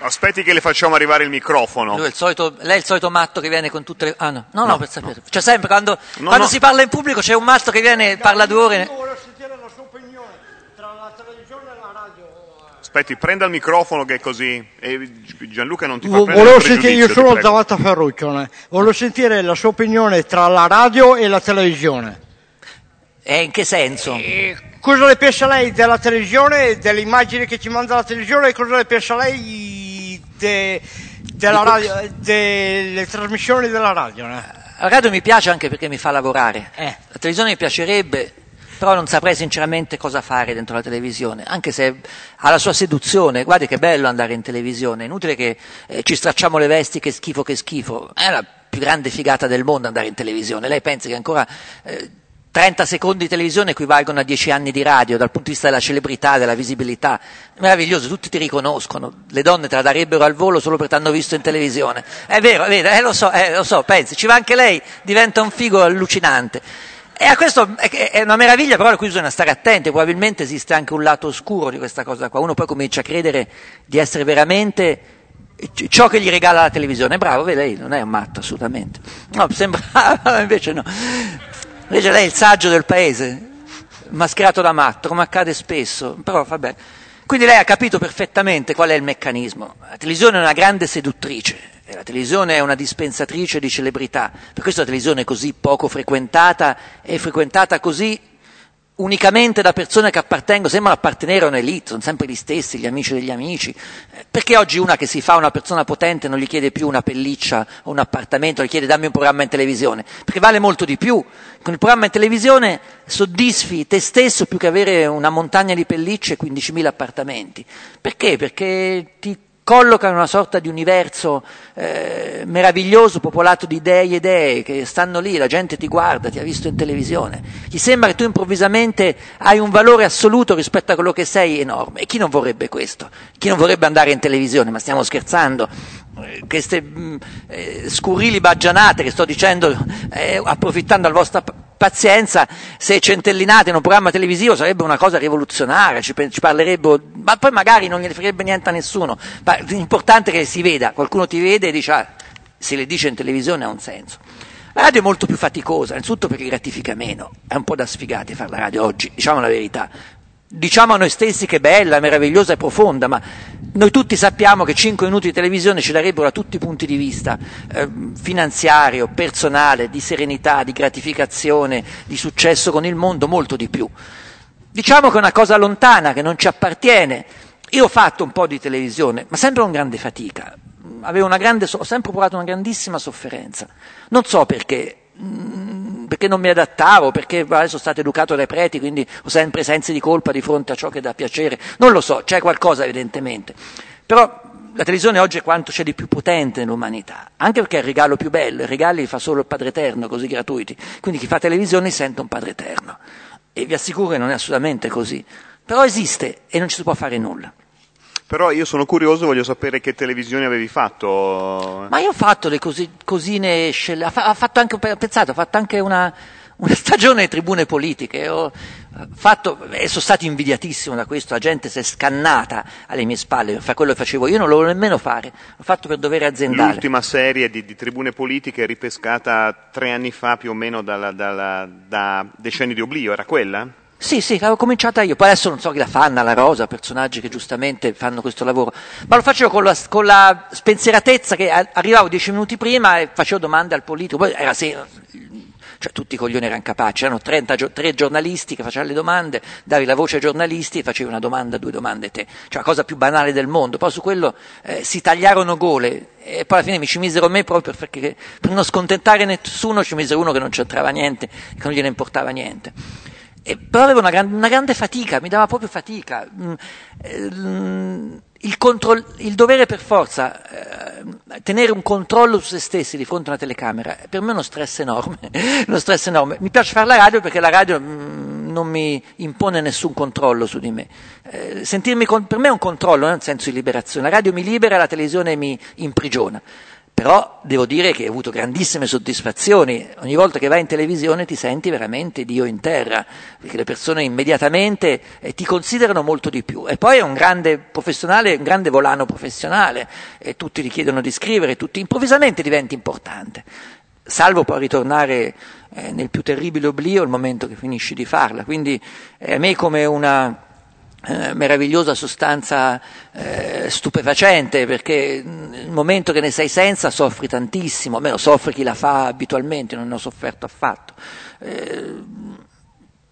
Aspetti che le facciamo arrivare il microfono. Lui è il solito, lei è il solito matto che viene con tutte le... Ah no, no, no, no per sapere. C'è sempre, quando, no, quando si parla in pubblico c'è un matto che viene, parla due ore... Io voglio sentire la sua opinione tra la televisione e la radio. Aspetti, prenda il microfono che è così... E Gianluca non ti fa prendere Volevo sentire, Io sono Zavatta Ferruccione. Volevo sentire la sua opinione tra la radio e la televisione. E in che senso? E cosa ne pensa lei della televisione, delle immagini che ci manda la televisione e cosa ne pensa lei de, della radio, delle trasmissioni della radio. Eh? La radio mi piace anche perché mi fa lavorare. Eh. La televisione mi piacerebbe, però non saprei sinceramente cosa fare dentro la televisione, anche se ha la sua seduzione. Guardi che bello andare in televisione, è inutile che eh, ci stracciamo le vesti, che schifo, che schifo. È la più grande figata del mondo andare in televisione. Lei pensa che ancora... Eh, 30 secondi di televisione equivalgono a 10 anni di radio dal punto di vista della celebrità, della visibilità. Meraviglioso, tutti ti riconoscono. Le donne te la darebbero al volo solo perché ti hanno visto in televisione. È vero, è vero, eh, lo so, eh, lo so, pensi, ci va anche lei, diventa un figo allucinante. E a questo è una meraviglia, però a cui bisogna stare attenti, probabilmente esiste anche un lato oscuro di questa cosa qua. Uno poi comincia a credere di essere veramente ciò che gli regala la televisione. Bravo, vede, lei non è un matto assolutamente. No, sembra, invece no. Invece lei è il saggio del paese, mascherato da matto, come accade spesso, però vabbè. Quindi lei ha capito perfettamente qual è il meccanismo. La televisione è una grande seduttrice, la televisione è una dispensatrice di celebrità, per questo la televisione è così poco frequentata e frequentata così unicamente da persone che appartengono, sembrano appartenere a un'elite, sono sempre gli stessi, gli amici degli amici. Perché oggi una che si fa una persona potente non gli chiede più una pelliccia o un appartamento, gli chiede dammi un programma in televisione? Perché vale molto di più. Con il programma in televisione soddisfi te stesso più che avere una montagna di pellicce e 15.000 appartamenti. Perché? Perché ti colloca in una sorta di universo eh, meraviglioso, popolato di dei e dee che stanno lì, la gente ti guarda, ti ha visto in televisione, gli sembra che tu improvvisamente hai un valore assoluto rispetto a quello che sei enorme. E chi non vorrebbe questo? Chi non vorrebbe andare in televisione? Ma stiamo scherzando? Eh, queste mh, mm, eh, scurrili baggianate che sto dicendo, eh, approfittando della vostra pazienza, se centellinate in un programma televisivo sarebbe una cosa rivoluzionaria, ci, ci parlerebbero, ma poi magari non gliene fregherebbe niente a nessuno. L'importante è che si veda, qualcuno ti vede e dice, ah, se le dice in televisione ha un senso. La radio è molto più faticosa, innanzitutto perché gratifica meno, è un po' da sfigati fare la radio oggi, diciamo la verità. Diciamo a noi stessi che è bella, meravigliosa e profonda, ma noi tutti sappiamo che 5 minuti di televisione ci darebbero da tutti i punti di vista, eh, finanziario, personale, di serenità, di gratificazione, di successo con il mondo, molto di più. Diciamo che è una cosa lontana, che non ci appartiene. Io ho fatto un po' di televisione, ma sempre con grande fatica. Grande, ho sempre provato una grandissima sofferenza. Non so perché, perché non mi adattavo, perché sono stato educato dai preti, quindi ho sempre sensi di colpa di fronte a ciò che dà piacere. Non lo so, c'è qualcosa evidentemente. Però la televisione oggi è quanto c'è di più potente nell'umanità, anche perché è il regalo più bello, i regali li fa solo il Padre Eterno, così gratuiti. Quindi chi fa televisione sente un Padre Eterno. E vi assicuro che non è assolutamente così. Però esiste e non ci si può fare nulla. Però io sono curioso, voglio sapere che televisioni avevi fatto. Ma io ho fatto le cosi, cosine, ha fatto anche, pensato, ho fatto anche una, una stagione di tribune politiche. Ho fatto, e sono stato invidiatissimo da questo, la gente si è scannata alle mie spalle fare quello che facevo. Io non lo volevo nemmeno fare, l'ho fatto per dovere aziendale. L'ultima serie di, di tribune politiche ripescata tre anni fa più o meno dalla, dalla, da decenni di oblio, era quella? Sì, sì, l'avevo cominciata io, poi adesso non so chi la fanno, la Rosa, personaggi che giustamente fanno questo lavoro, ma lo facevo con la, con la spensieratezza che arrivavo dieci minuti prima e facevo domande al politico, poi era sera, cioè tutti i coglioni erano capaci, erano 30, tre giornalisti che facevano le domande, davi la voce ai giornalisti e facevi una domanda, due domande te, cioè la cosa più banale del mondo, poi su quello eh, si tagliarono gole e poi alla fine mi ci misero me proprio perché per non scontentare nessuno ci misero uno che non c'entrava niente, che non gliene importava niente. E, però avevo una, gran, una, grande fatica, mi dava proprio fatica. Mm, eh, il, control, il dovere per forza, eh, tenere un controllo su se stessi di fronte a una telecamera, per me è uno stress enorme. uno stress enorme. Mi piace fare la radio perché la radio mm, non mi impone nessun controllo su di me. Eh, sentirmi con, per me è un controllo, non è un senso di liberazione. La radio mi libera, la televisione mi imprigiona. Però devo dire che ho avuto grandissime soddisfazioni. Ogni volta che vai in televisione ti senti veramente Dio in terra, perché le persone immediatamente eh, ti considerano molto di più. E poi è un grande professionale, un grande volano professionale, e tutti ti chiedono di scrivere, tutti improvvisamente diventi importante. Salvo poi ritornare eh, nel più terribile oblio il momento che finisci di farla. Quindi eh, a me come una eh, meravigliosa sostanza eh, stupefacente perché nel momento che ne sei senza soffri tantissimo, almeno soffre chi la fa abitualmente, non ne ho sofferto affatto. Eh,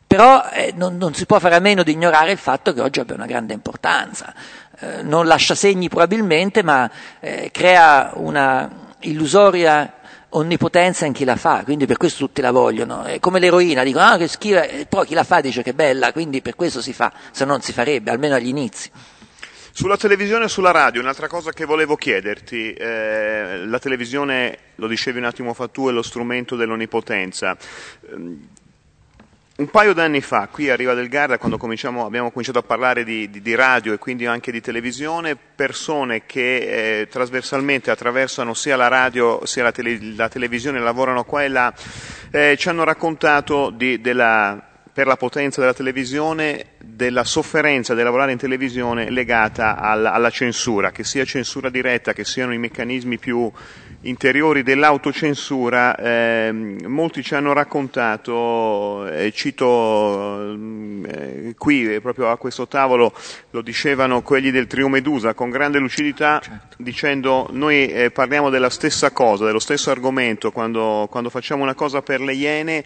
però eh, non, non, si può fare a meno di ignorare il fatto che oggi abbia una grande importanza. Eh, non lascia segni probabilmente, ma eh, crea una illusoria onnipotenza in chi la fa, quindi per questo tutti la vogliono. È come l'eroina, dicono ah, che schiva, poi chi la fa dice che è bella, quindi per questo si fa, se no non si farebbe, almeno agli inizi. Sulla televisione e sulla radio, un'altra cosa che volevo chiederti, eh, la televisione, lo dicevi un attimo fa tu, è lo strumento dell'onnipotenza. Un paio d'anni fa, qui a Riva del Garda, quando abbiamo cominciato a parlare di, di, di, radio e quindi anche di televisione, persone che eh, trasversalmente attraversano sia la radio sia la, tele, la televisione, lavorano qua e là, eh, ci hanno raccontato di, della, per la potenza della televisione, della sofferenza di lavorare in televisione legata alla, alla censura, che sia censura diretta, che siano i meccanismi più interiori dell'autocensura, eh, molti ci hanno raccontato, eh, cito eh, qui proprio a questo tavolo, lo dicevano quelli del Trio Medusa con grande lucidità, certo. dicendo noi eh, parliamo della stessa cosa, dello stesso argomento quando, quando facciamo una cosa per le Iene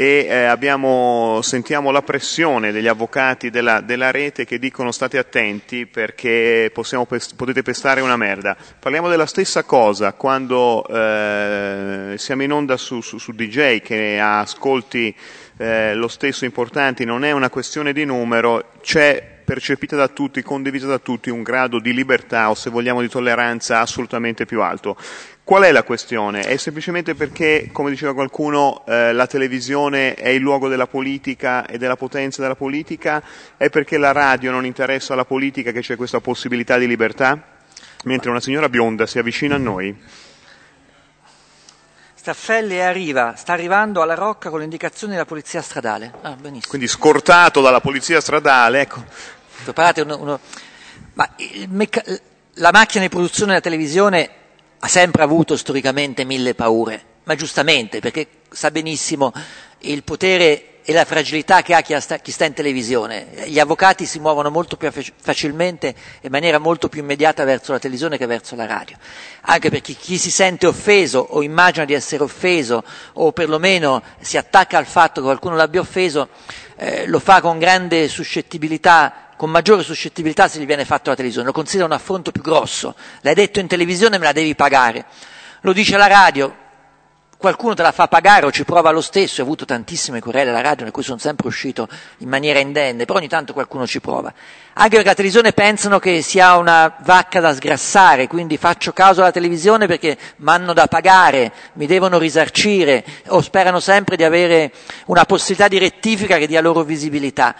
e eh, abbiamo, sentiamo la pressione degli avvocati della, della, rete che dicono state attenti perché possiamo, potete pestare una merda. Parliamo della stessa cosa quando eh, siamo in onda su, su, su DJ che ha ascolti eh, lo stesso importanti, non è una questione di numero, c'è percepita da tutti, condivisa da tutti, un grado di libertà o se vogliamo di tolleranza assolutamente più alto. Qual è la questione? È semplicemente perché, come diceva qualcuno, eh, la televisione è il luogo della politica e della potenza della politica? È perché la radio non interessa alla politica che c'è questa possibilità di libertà? Mentre una signora bionda si avvicina a noi. Staffelli arriva, sta arrivando alla Rocca con l'indicazione della polizia stradale. Ah, Quindi scortato dalla polizia stradale, ecco. Preparate uno, uno... Ma mecca... la macchina di produzione della televisione ha sempre avuto storicamente mille paure, ma giustamente, perché sa benissimo il potere e la fragilità che ha chi sta, chi sta in televisione. Gli avvocati si muovono molto più facilmente e in maniera molto più immediata verso la televisione che verso la radio. Anche perché chi si sente offeso o immagina di essere offeso o perlomeno si attacca al fatto che qualcuno l'abbia offeso, eh, lo fa con grande suscettibilità con maggiore suscettibilità se gli viene fatto la televisione, lo considera un affronto più grosso. L'hai detto in televisione, me la devi pagare. Lo dice la radio, qualcuno te la fa pagare o ci prova lo stesso, ho avuto tantissime querele alla radio, in cui sono sempre uscito in maniera indenne, però ogni tanto qualcuno ci prova. Anche perché la televisione pensano che sia una vacca da sgrassare, quindi faccio caso alla televisione perché mi hanno da pagare, mi devono risarcire, o sperano sempre di avere una possibilità di rettifica che dia loro visibilità.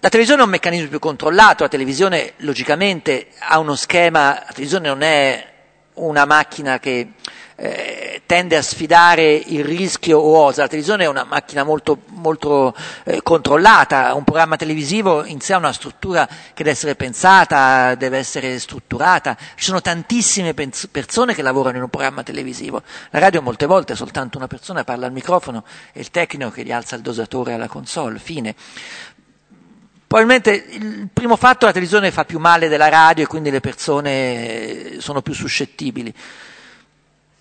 La televisione è un meccanismo più controllato, la televisione logicamente ha uno schema, la televisione non è una macchina che eh, tende a sfidare il rischio o osa. La televisione è una macchina molto, molto eh, controllata, un programma televisivo in sé ha una struttura che deve essere pensata, deve essere strutturata. Ci sono tantissime pens- persone che lavorano in un programma televisivo. La radio molte volte è soltanto una persona, parla al microfono e il tecnico che gli alza il dosatore alla console, fine. Probabilmente il primo fatto la televisione fa più male della radio e quindi le persone sono più suscettibili.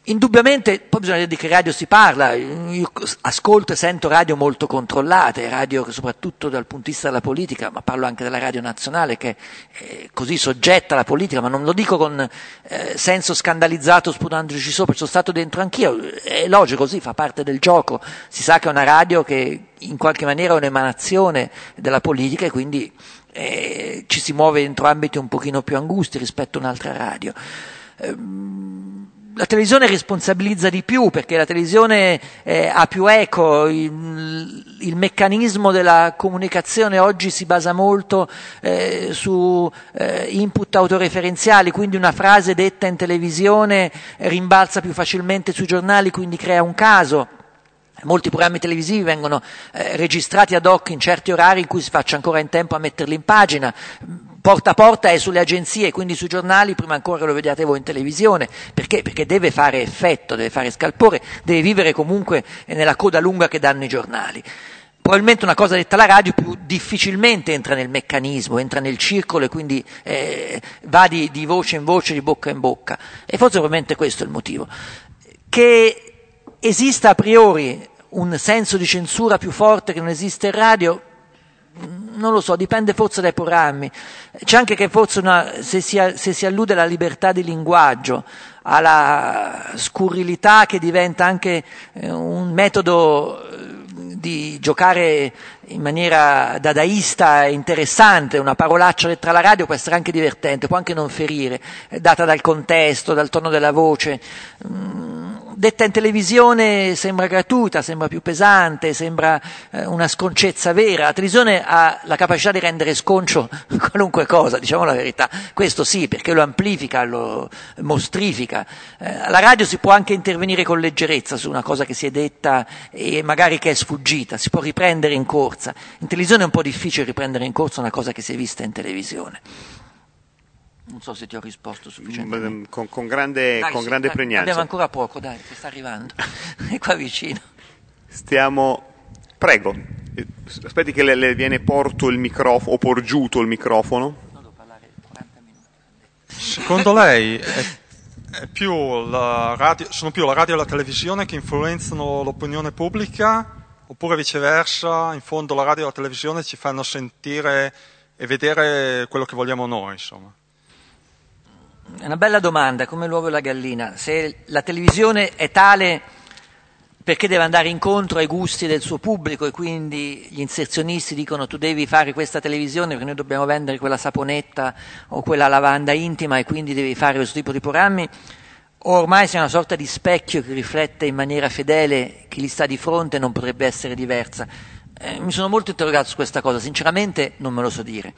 Indubbiamente, poi bisogna dire di che radio si parla, io ascolto e sento radio molto controllate, radio soprattutto dal punto di vista della politica, ma parlo anche della radio nazionale che è così soggetta alla politica, ma non lo dico con eh, senso scandalizzato sputandoci sopra, sono stato dentro anch'io, è logico così, fa parte del gioco, si sa che è una radio che in qualche maniera è un'emanazione della politica e quindi eh, ci si muove dentro ambiti un pochino più angusti rispetto a un'altra radio. Ehm, la televisione responsabilizza di più perché la televisione eh, ha più eco, il, il, meccanismo della comunicazione oggi si basa molto eh, su eh, input autoreferenziali, quindi una frase detta in televisione rimbalza più facilmente sui giornali, quindi crea un caso. Molti programmi televisivi vengono eh, registrati ad hoc in certi orari in cui si faccia ancora in tempo a metterli in pagina porta a porta è sulle agenzie, quindi sui giornali, prima ancora lo vediate voi in televisione, perché? Perché deve fare effetto, deve fare scalpore, deve vivere comunque nella coda lunga che danno i giornali. Probabilmente una cosa detta alla radio più difficilmente entra nel meccanismo, entra nel circolo e quindi eh, va di, di voce in voce, di bocca in bocca. E forse probabilmente questo è il motivo. Che esista a priori un senso di censura più forte che non esiste in radio, non lo so, dipende forse dai programmi. C'è anche che forse una, se, si, se si allude alla libertà di linguaggio, alla scurrilità che diventa anche eh, un metodo eh, di giocare in maniera dadaista interessante, una parolaccia detta alla radio può essere anche divertente, può anche non ferire, data dal contesto, dal tono della voce. Detta in televisione sembra gratuita, sembra più pesante, sembra eh, una sconcezza vera. La televisione ha la capacità di rendere sconcio qualunque cosa, diciamo la verità. Questo sì, perché lo amplifica, lo mostrifica. Eh, la radio si può anche intervenire con leggerezza su una cosa che si è detta e magari che è sfuggita, si può riprendere in corsa. In televisione è un po' difficile riprendere in corsa una cosa che si è vista in televisione. Non so se ti ho risposto sufficientemente. Mm, con, con grande, dai, con sì, grande pregnanza. Abbiamo ancora poco, dai, che sta arrivando. è qua vicino. Stiamo... Prego. Aspetti che le, le viene porto il microfono, o porgiuto il microfono. Secondo lei è, è più radio, sono più la radio e la televisione che influenzano l'opinione pubblica oppure viceversa, in fondo la radio e la televisione ci fanno sentire e vedere quello che vogliamo noi, insomma? È una bella domanda, come l'uovo e la gallina. Se la televisione è tale perché deve andare incontro ai gusti del suo pubblico e quindi gli inserzionisti dicono tu devi fare questa televisione perché noi dobbiamo vendere quella saponetta o quella lavanda intima e quindi devi fare questo tipo di programmi, o ormai sia una sorta di specchio che riflette in maniera fedele chi gli sta di fronte non potrebbe essere diversa. Eh, mi sono molto interrogato su questa cosa, sinceramente non me lo so dire.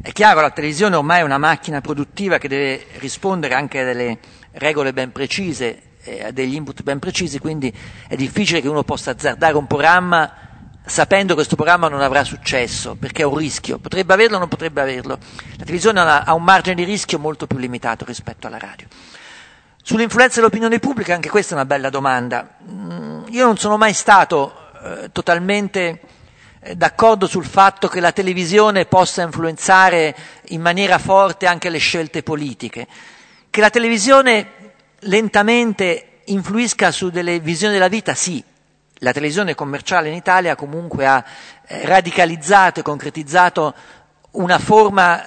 È chiaro, la televisione ormai è una macchina produttiva che deve rispondere anche a delle regole ben precise, eh, a degli input ben precisi, quindi è difficile che uno possa azzardare un programma sapendo che questo programma non avrà successo, perché è un rischio. Potrebbe averlo o non potrebbe averlo. La televisione ha un margine di rischio molto più limitato rispetto alla radio. Sull'influenza dell'opinione pubblica, anche questa è una bella domanda. Mm, io non sono mai stato eh, totalmente d'accordo sul fatto che la televisione possa influenzare in maniera forte anche le scelte politiche, che la televisione lentamente influisca su delle visioni della vita, sì. La televisione commerciale in Italia comunque ha eh, radicalizzato e concretizzato una forma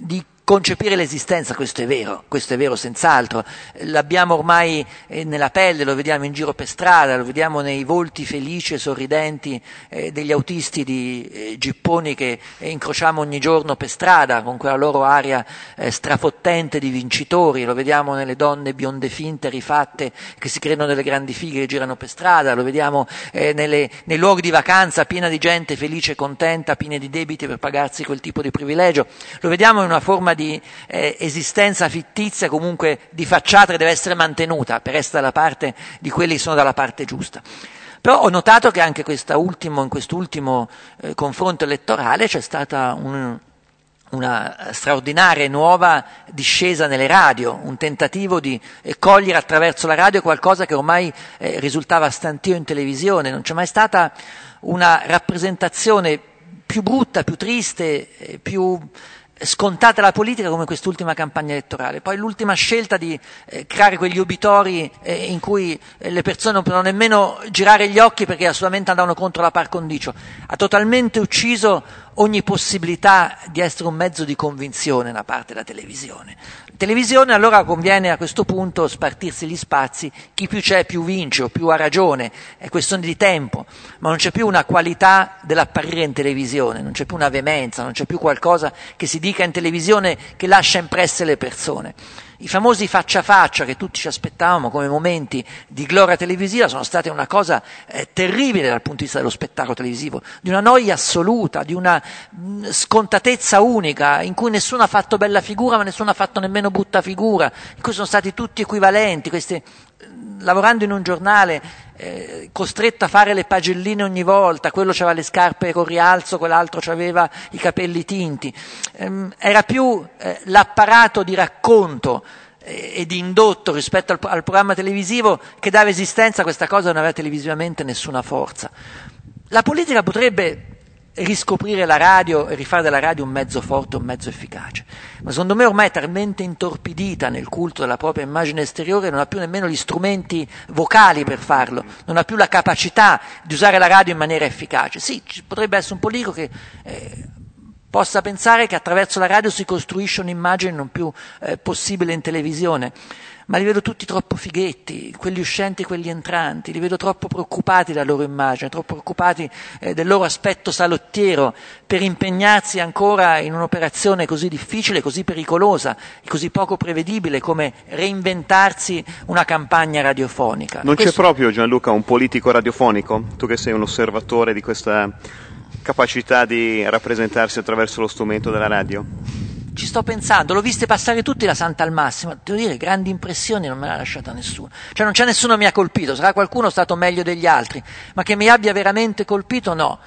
di concepire l'esistenza, questo è vero, questo è vero senz'altro, l'abbiamo ormai eh, nella pelle, lo vediamo in giro per strada, lo vediamo nei volti felici e sorridenti eh, degli autisti di eh, gipponi che incrociamo ogni giorno per strada con quella loro aria strafottente di vincitori, lo vediamo nelle donne bionde finte, rifatte, che si credono delle grandi fighe che girano per strada, lo vediamo nelle, nei luoghi di vacanza piena di gente felice e contenta, piena di debiti per pagarsi quel tipo di privilegio, lo vediamo in una forma di eh, esistenza fittizia, comunque di facciata che deve essere mantenuta per essere dalla parte di quelli che sono dalla parte giusta. Però ho notato che anche ultimo, in quest'ultimo eh, confronto elettorale c'è stata un, una straordinaria e nuova discesa nelle radio, un tentativo di eh, cogliere attraverso la radio qualcosa che ormai eh, risultava stantio in televisione, non c'è mai stata una rappresentazione più brutta, più triste, eh, più scontata la politica come quest'ultima campagna elettorale. Poi l'ultima scelta di eh, creare quegli obitori eh, in cui eh, le persone non potevano nemmeno girare gli occhi perché assolutamente andavano contro la par condicio, ha totalmente ucciso ogni possibilità di essere un mezzo di convinzione da parte della televisione. Televisione allora conviene a questo punto spartirsi gli spazi, chi più c'è più vince o più ha ragione, è questione di tempo, ma non c'è più una qualità dell'apparire in televisione, non c'è più una veemenza, non c'è più qualcosa che si dica in televisione che lascia impresse le persone. I famosi faccia a faccia che tutti ci aspettavamo come momenti di gloria televisiva sono stati una cosa eh, terribile dal punto di vista dello spettacolo televisivo, di una noia assoluta, di una mh, mm, scontatezza unica, in cui nessuno ha fatto bella figura ma nessuno ha fatto nemmeno brutta figura, in cui sono stati tutti equivalenti, questi, mm, lavorando in un giornale eh, costretto a fare le pagelline ogni volta, quello aveva le scarpe con rialzo, quell'altro aveva i capelli tinti. Ehm, era più eh, l'apparato di racconto eh, e di indotto rispetto al, al, programma televisivo che dava esistenza a questa cosa non aveva televisivamente nessuna forza. La politica potrebbe riscoprire la radio e rifare della radio un mezzo forte, un mezzo efficace. Ma secondo me ormai è talmente intorpidita nel culto della propria immagine esteriore non ha più nemmeno gli strumenti vocali per farlo, non ha più la capacità di usare la radio in maniera efficace. Sì, ci potrebbe essere un politico che eh, possa pensare che attraverso la radio si costruisce un'immagine non più eh, possibile in televisione ma li vedo tutti troppo fighetti, quelli uscenti e quelli entranti, li vedo troppo preoccupati della loro immagine, troppo preoccupati eh, del loro aspetto salottiero per impegnarsi ancora in un'operazione così difficile, così pericolosa e così poco prevedibile come reinventarsi una campagna radiofonica. Non Questo... c'è proprio Gianluca un politico radiofonico, tu che sei un osservatore di questa capacità di rappresentarsi attraverso lo strumento della radio? Ci sto pensando, l'ho viste passare tutti la Santa al massimo, devo dire, grandi impressioni non me l'ha lasciata nessuno, cioè non c'è nessuno che mi ha colpito, sarà qualcuno stato meglio degli altri, ma che mi abbia veramente colpito no.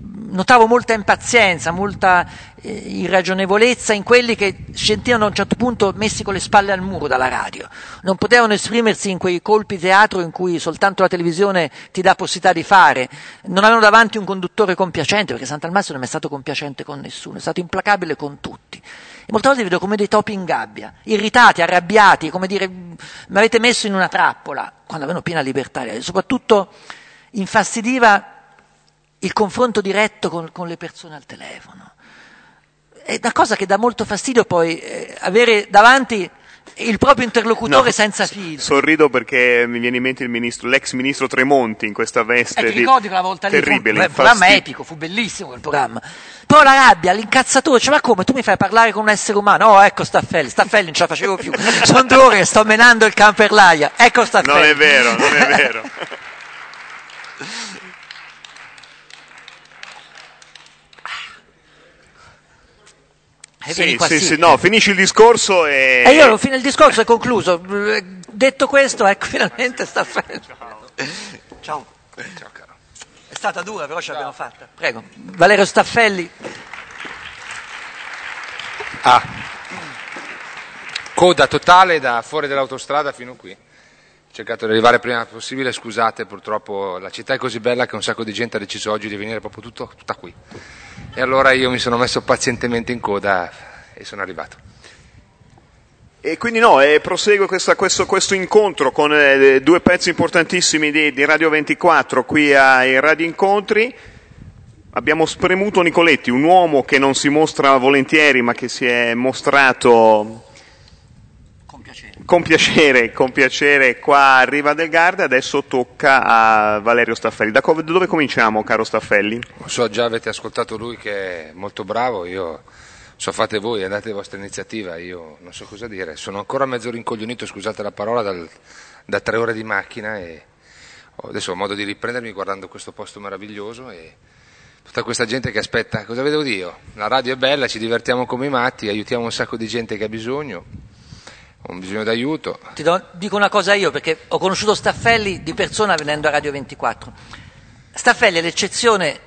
Notavo molta impazienza, molta eh, irragionevolezza in quelli che sentivano a un certo punto messi con le spalle al muro dalla radio, non potevano esprimersi in quei colpi teatro in cui soltanto la televisione ti dà possibilità di fare, non avevano davanti un conduttore compiacente, perché Sant'Almassimo non è stato compiacente con nessuno, è stato implacabile con tutti. E molte volte li vedo come dei topi in gabbia, irritati, arrabbiati, come dire mi avete messo in una trappola, quando avevano piena libertà. Soprattutto infastidiva il confronto diretto con, con, le persone al telefono. È una cosa che dà molto fastidio poi eh, avere davanti il proprio interlocutore no, senza filo. Sorrido perché mi viene in mente ministro, l'ex ministro Tremonti in questa veste. Eh, ti ricordi quella volta lì? Terribile. Fu, un programma epico, fu bellissimo quel programma. Però la rabbia, l'incazzatore, cioè ma come? Tu mi fai parlare con un essere umano? Oh, ecco Staffelli, Staffelli non ce la facevo più. Sono due ore che sto menando il can per l'aia. Ecco Staffelli. Non è vero, non è vero. Sì, sì, sì, no, finisci il discorso e... E io fine il discorso è concluso. Detto questo, ecco, finalmente sta facendo. Ciao. Ciao caro. È stata dura, però ce l'abbiamo fatta. Prego. Valerio Staffelli. Ah. Coda totale da fuori dall'autostrada fino qui. Cercato di arrivare prima possibile, scusate, purtroppo la città è così bella che un sacco di gente ha deciso oggi di venire proprio tutto, tutta qui. E allora io mi sono messo pazientemente in coda e sono arrivato. E quindi no, eh, prosegue questa, questo, questo, incontro con eh, due pezzi importantissimi di, di, Radio 24 qui ai Radio Incontri. Abbiamo spremuto Nicoletti, un uomo che non si mostra volentieri ma che si è mostrato con piacere, con piacere qua a Riva del Garda, adesso tocca a Valerio Staffelli. Da dove cominciamo, caro Staffelli? So, già avete ascoltato lui che è molto bravo, io so fate voi, andate la vostra iniziativa, io non so cosa dire, sono ancora mezzo rincoglionito, scusate la parola, dal, da tre ore di macchina e adesso ho modo di riprendermi guardando questo posto meraviglioso e tutta questa gente che aspetta, cosa vedo io? La radio è bella, ci divertiamo come i matti, aiutiamo un sacco di gente che ha bisogno, ha bisogno d'aiuto. Ti do- dico una cosa io, perché ho conosciuto Staffelli di persona venendo a Radio 24. Staffelli è l'eccezione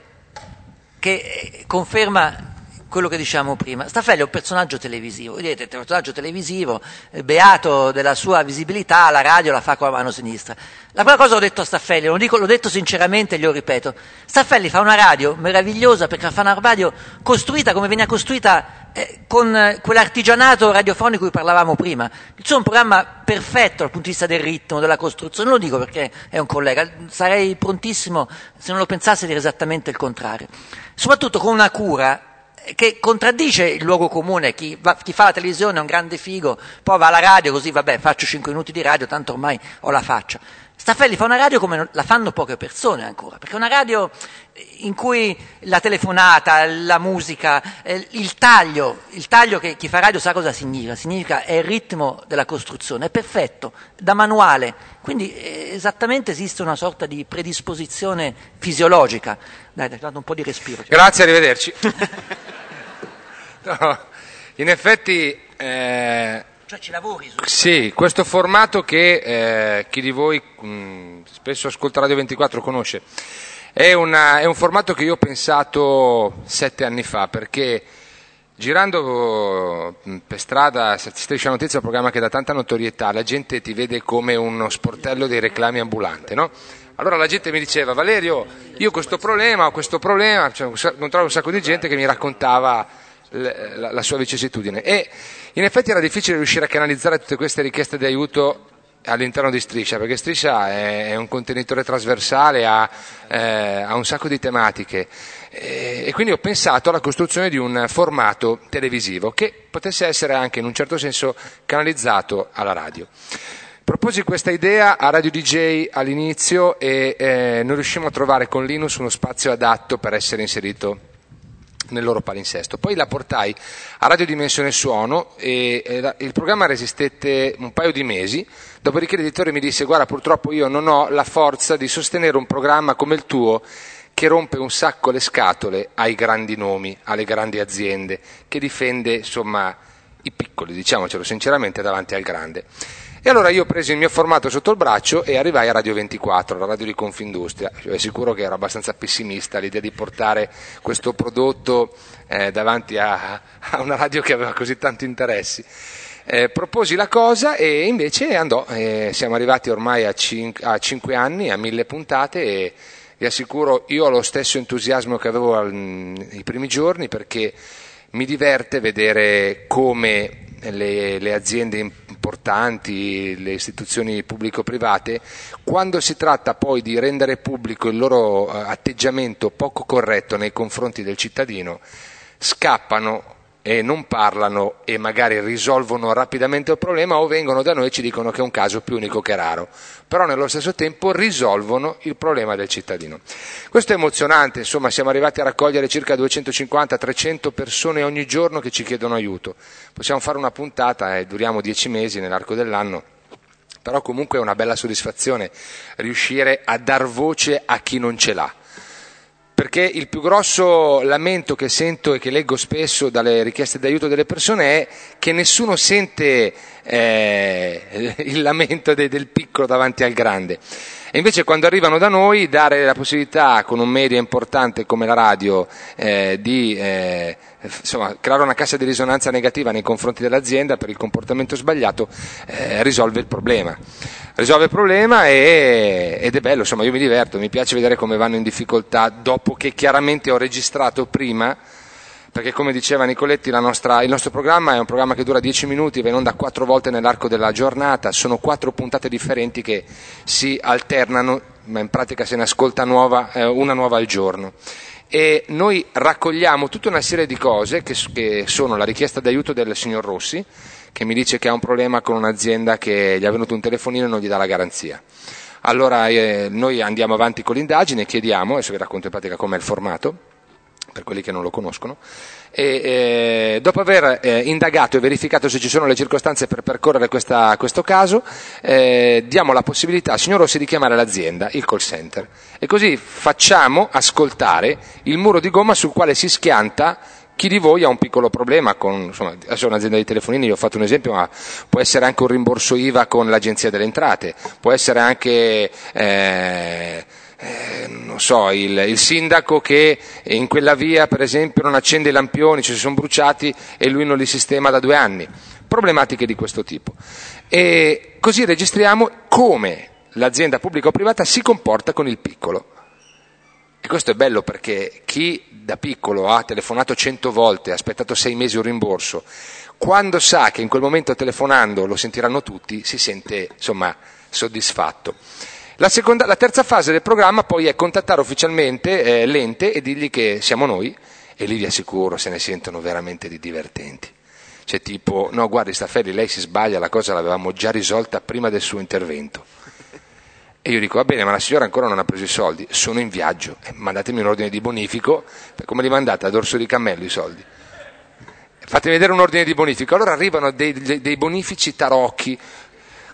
che eh, conferma quello che diciamo prima. Staffelli è un personaggio televisivo, vedete, è un personaggio televisivo, eh, beato della sua visibilità, la radio la fa con la mano sinistra. La prima cosa ho detto a Staffelli, lo dico, l'ho detto sinceramente e glielo ripeto, Staffelli fa una radio meravigliosa perché fa una radio costruita come veniva costruita eh, con eh, quell'artigianato radiofonico di cui parlavamo prima. È un programma perfetto dal punto di vista del ritmo, della costruzione, non lo dico perché è un collega, sarei prontissimo se non lo pensasse dire esattamente il contrario. Soprattutto con una cura che contraddice il luogo comune, chi, va, chi, fa la televisione è un grande figo, poi va alla radio così, vabbè, faccio 5 minuti di radio, tanto ormai ho la faccia. Staffelli fa una radio come la fanno poche persone ancora, perché è una radio in cui la telefonata, la musica, eh, il taglio, il taglio che chi fa radio sa cosa significa, significa è il ritmo della costruzione, è perfetto, da manuale, quindi eh, esattamente esiste una sorta di predisposizione fisiologica. Dai, dai, dato un po' di respiro. Grazie, arrivederci. no, in effetti... Eh, cioè ci lavori su Sì, questo formato che eh, chi di voi mh, spesso ascolta Radio 24 conosce, è, una, è, un formato che io ho pensato sette anni fa perché girando per strada, Striscia Notizia è un programma che dà tanta notorietà, la gente ti vede come uno sportello dei reclami ambulante, no? Allora la gente mi diceva, Valerio, io ho questo problema, ho questo problema, cioè, incontravo un sacco di gente che mi raccontava la, la sua vicissitudine. E in effetti era difficile riuscire a canalizzare tutte queste richieste di aiuto all'interno di Striscia, perché Striscia è, un contenitore trasversale, ha, eh, ha un sacco di tematiche e, e, quindi ho pensato alla costruzione di un formato televisivo che potesse essere anche in un certo senso canalizzato alla radio. Proposi questa idea a Radio DJ all'inizio e eh, non riuscimmo a trovare con Linus uno spazio adatto per essere inserito nel loro palinsesto. Poi la portai a Radio Dimensione Suono e il programma resistette un paio di mesi, dopodiché l'editore mi disse guarda purtroppo io non ho la forza di sostenere un programma come il tuo che rompe un sacco le scatole ai grandi nomi, alle grandi aziende, che difende insomma i piccoli, diciamocelo sinceramente, davanti al grande. E allora io presi il mio formato sotto il braccio e arrivai a Radio 24, la radio di Confindustria. Cioè, sicuro che ero abbastanza pessimista l'idea di portare questo prodotto eh, davanti a, a, una radio che aveva così tanti interessi. Eh, proposi la cosa e invece andò. Eh, siamo arrivati ormai a, cin- a 5 anni, a mille puntate e vi assicuro io ho lo stesso entusiasmo che avevo al, nei primi giorni perché mi diverte vedere come le, le aziende importanti, le istituzioni pubblico-private, quando si tratta poi di rendere pubblico il loro eh, atteggiamento poco corretto nei confronti del cittadino, scappano e non parlano e magari risolvono rapidamente il problema o vengono da noi e ci dicono che è un caso più unico che raro, però nello stesso tempo risolvono il problema del cittadino. Questo è emozionante, insomma siamo arrivati a raccogliere circa 250-300 persone ogni giorno che ci chiedono aiuto. Possiamo fare una puntata e duriamo 10 mesi nell'arco dell'anno però comunque è una bella soddisfazione riuscire a dar voce a chi non ce l'ha perché il più grosso lamento che sento e che leggo spesso dalle richieste d'aiuto delle persone è che nessuno sente eh, il lamento de, del piccolo davanti al grande. E invece quando arrivano da noi dare la possibilità con un media importante come la radio eh, di eh, insomma, creare una cassa di risonanza negativa nei confronti dell'azienda per il comportamento sbagliato eh, risolve il problema. Risolve il problema e, ed è bello, insomma io mi diverto, mi piace vedere come vanno in difficoltà dopo che chiaramente ho registrato prima perché come diceva Nicoletti nostra, il nostro programma è un programma che dura 10 minuti, va in onda quattro volte nell'arco della giornata, sono quattro puntate differenti che si alternano, ma in pratica se ne ascolta nuova, eh, una nuova al giorno. E noi raccogliamo tutta una serie di cose che, che sono la richiesta d'aiuto del signor Rossi, che mi dice che ha un problema con un'azienda che gli è venuto un telefonino e non gli dà la garanzia. Allora eh, noi andiamo avanti con l'indagine, chiediamo, adesso vi racconto in pratica com'è il formato, per quelli che non lo conoscono, e eh, dopo aver eh, indagato e verificato se ci sono le circostanze per percorrere questa, questo caso, eh, diamo la possibilità al signor Rossi di chiamare l'azienda, il call center, e così facciamo ascoltare il muro di gomma sul quale si schianta chi di voi ha un piccolo problema con, insomma, adesso è un'azienda di telefonini, vi ho fatto un esempio, ma può essere anche un rimborso IVA con l'agenzia delle entrate, può essere anche, eh, non so, il, il, sindaco che in quella via, per esempio, non accende i lampioni, ci si sono bruciati e lui non li sistema da due anni. Problematiche di questo tipo. E così registriamo come l'azienda pubblica o privata si comporta con il piccolo. E questo è bello perché chi da piccolo ha telefonato cento volte, ha aspettato sei mesi un rimborso, quando sa che in quel momento telefonando lo sentiranno tutti, si sente insomma soddisfatto. La, seconda, la terza fase del programma poi è contattare ufficialmente eh, l'ente e dirgli che siamo noi e lì vi assicuro se ne sentono veramente di divertenti. C'è tipo, no guardi Staffelli, lei si sbaglia, la cosa l'avevamo già risolta prima del suo intervento. E io dico, va bene, ma la signora ancora non ha preso i soldi, sono in viaggio, eh, mandatemi un ordine di bonifico, come li mandate ad orso di cammello i soldi? Fatemi vedere un ordine di bonifico. Allora arrivano dei, dei bonifici tarocchi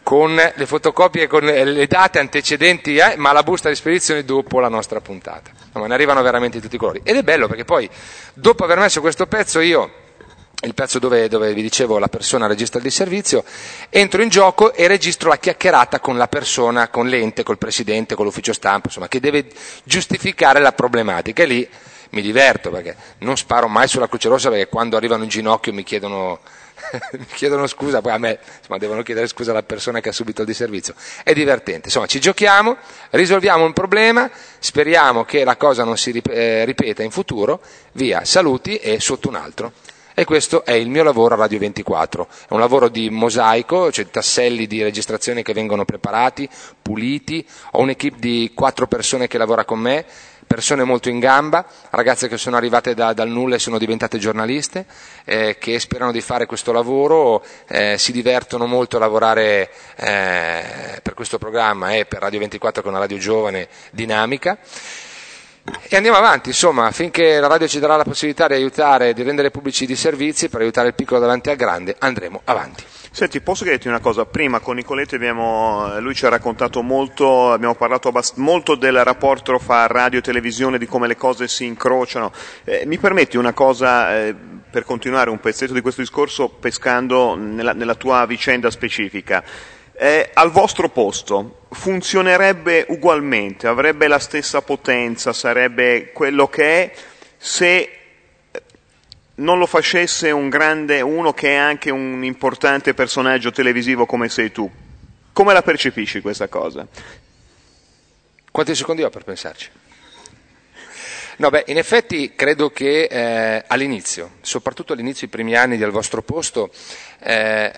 con le fotocopie, con le date antecedenti, eh, ma la busta di spedizione dopo la nostra puntata. No, ma ne arrivano veramente tutti i colori. Ed è bello perché poi, dopo aver messo questo pezzo, io il pezzo dove, dove, vi dicevo la persona registra il disservizio, entro in gioco e registro la chiacchierata con la persona, con l'ente, col presidente, con l'ufficio stampa, insomma, che deve giustificare la problematica. E lì mi diverto perché non sparo mai sulla Croce Rossa perché quando arrivano in ginocchio mi chiedono, mi chiedono scusa, poi a me insomma, devono chiedere scusa alla persona che ha subito il disservizio. È divertente, insomma, ci giochiamo, risolviamo un problema, speriamo che la cosa non si eh, ripeta in futuro, via, saluti e sotto un altro e questo è il mio lavoro a Radio 24. È un lavoro di mosaico, cioè tasselli di registrazione che vengono preparati, puliti, ho un'equipe di quattro persone che lavora con me, persone molto in gamba, ragazze che sono arrivate da, dal nulla e sono diventate giornaliste, eh, che sperano di fare questo lavoro, eh, si divertono molto a lavorare eh, per questo programma e per Radio 24 che è una radio giovane, dinamica. E andiamo avanti, insomma, finché la radio ci darà la possibilità di aiutare, di rendere pubblici i servizi per aiutare il piccolo davanti al grande, andremo avanti. Senti, posso chiederti una cosa? Prima con Nicoletti abbiamo, lui ci ha raccontato molto, abbiamo parlato abbast- molto del rapporto fra radio e televisione, di come le cose si incrociano. Eh, mi permetti una cosa eh, per continuare un pezzetto di questo discorso pescando nella, nella tua vicenda specifica? eh, al vostro posto funzionerebbe ugualmente, avrebbe la stessa potenza, sarebbe quello che è se non lo facesse un grande, uno che è anche un importante personaggio televisivo come sei tu. Come la percepisci questa cosa? Quanti secondi ho per pensarci? No, beh, in effetti credo che eh, all'inizio, soprattutto all'inizio, i primi anni del vostro posto, eh,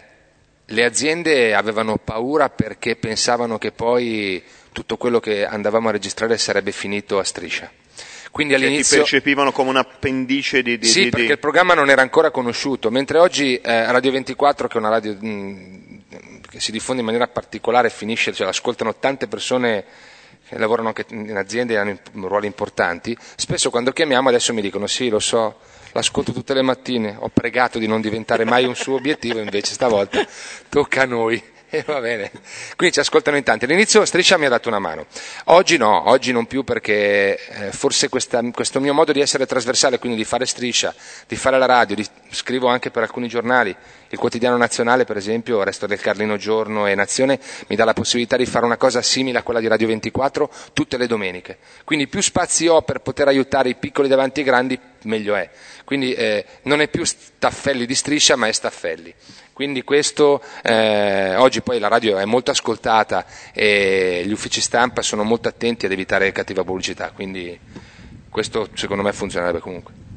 le aziende avevano paura perché pensavano che poi tutto quello che andavamo a registrare sarebbe finito a striscia. Quindi all'inizio... Ti percepivano come un appendice di... di sì, di, perché il programma non era ancora conosciuto, mentre oggi eh, Radio 24, che è una radio mh, mm, che si diffonde in maniera particolare, finisce, cioè l'ascoltano tante persone che lavorano anche in aziende e hanno ruoli importanti, spesso quando chiamiamo adesso mi dicono sì, lo so, l'ascolto tutte le mattine, ho pregato di non diventare mai un suo obiettivo, invece stavolta tocca a noi. E va bene. Quindi ci ascoltano in tanti. All'inizio Striscia mi ha dato una mano. Oggi no, oggi non più perché eh, forse questa, questo mio modo di essere trasversale, quindi di fare Striscia, di fare la radio, di, scrivo anche per alcuni giornali, il quotidiano nazionale per esempio, Resto del Carlino Giorno e Nazione, mi dà la possibilità di fare una cosa simile a quella di Radio 24 tutte le domeniche. Quindi più spazi ho per poter aiutare i piccoli davanti ai grandi, meglio è. Quindi eh, non è più Staffelli di Striscia, ma è Staffelli. Quindi questo, eh, oggi poi la radio è molto ascoltata e gli uffici stampa sono molto attenti ad evitare cattiva pubblicità, quindi questo secondo me funzionerebbe comunque.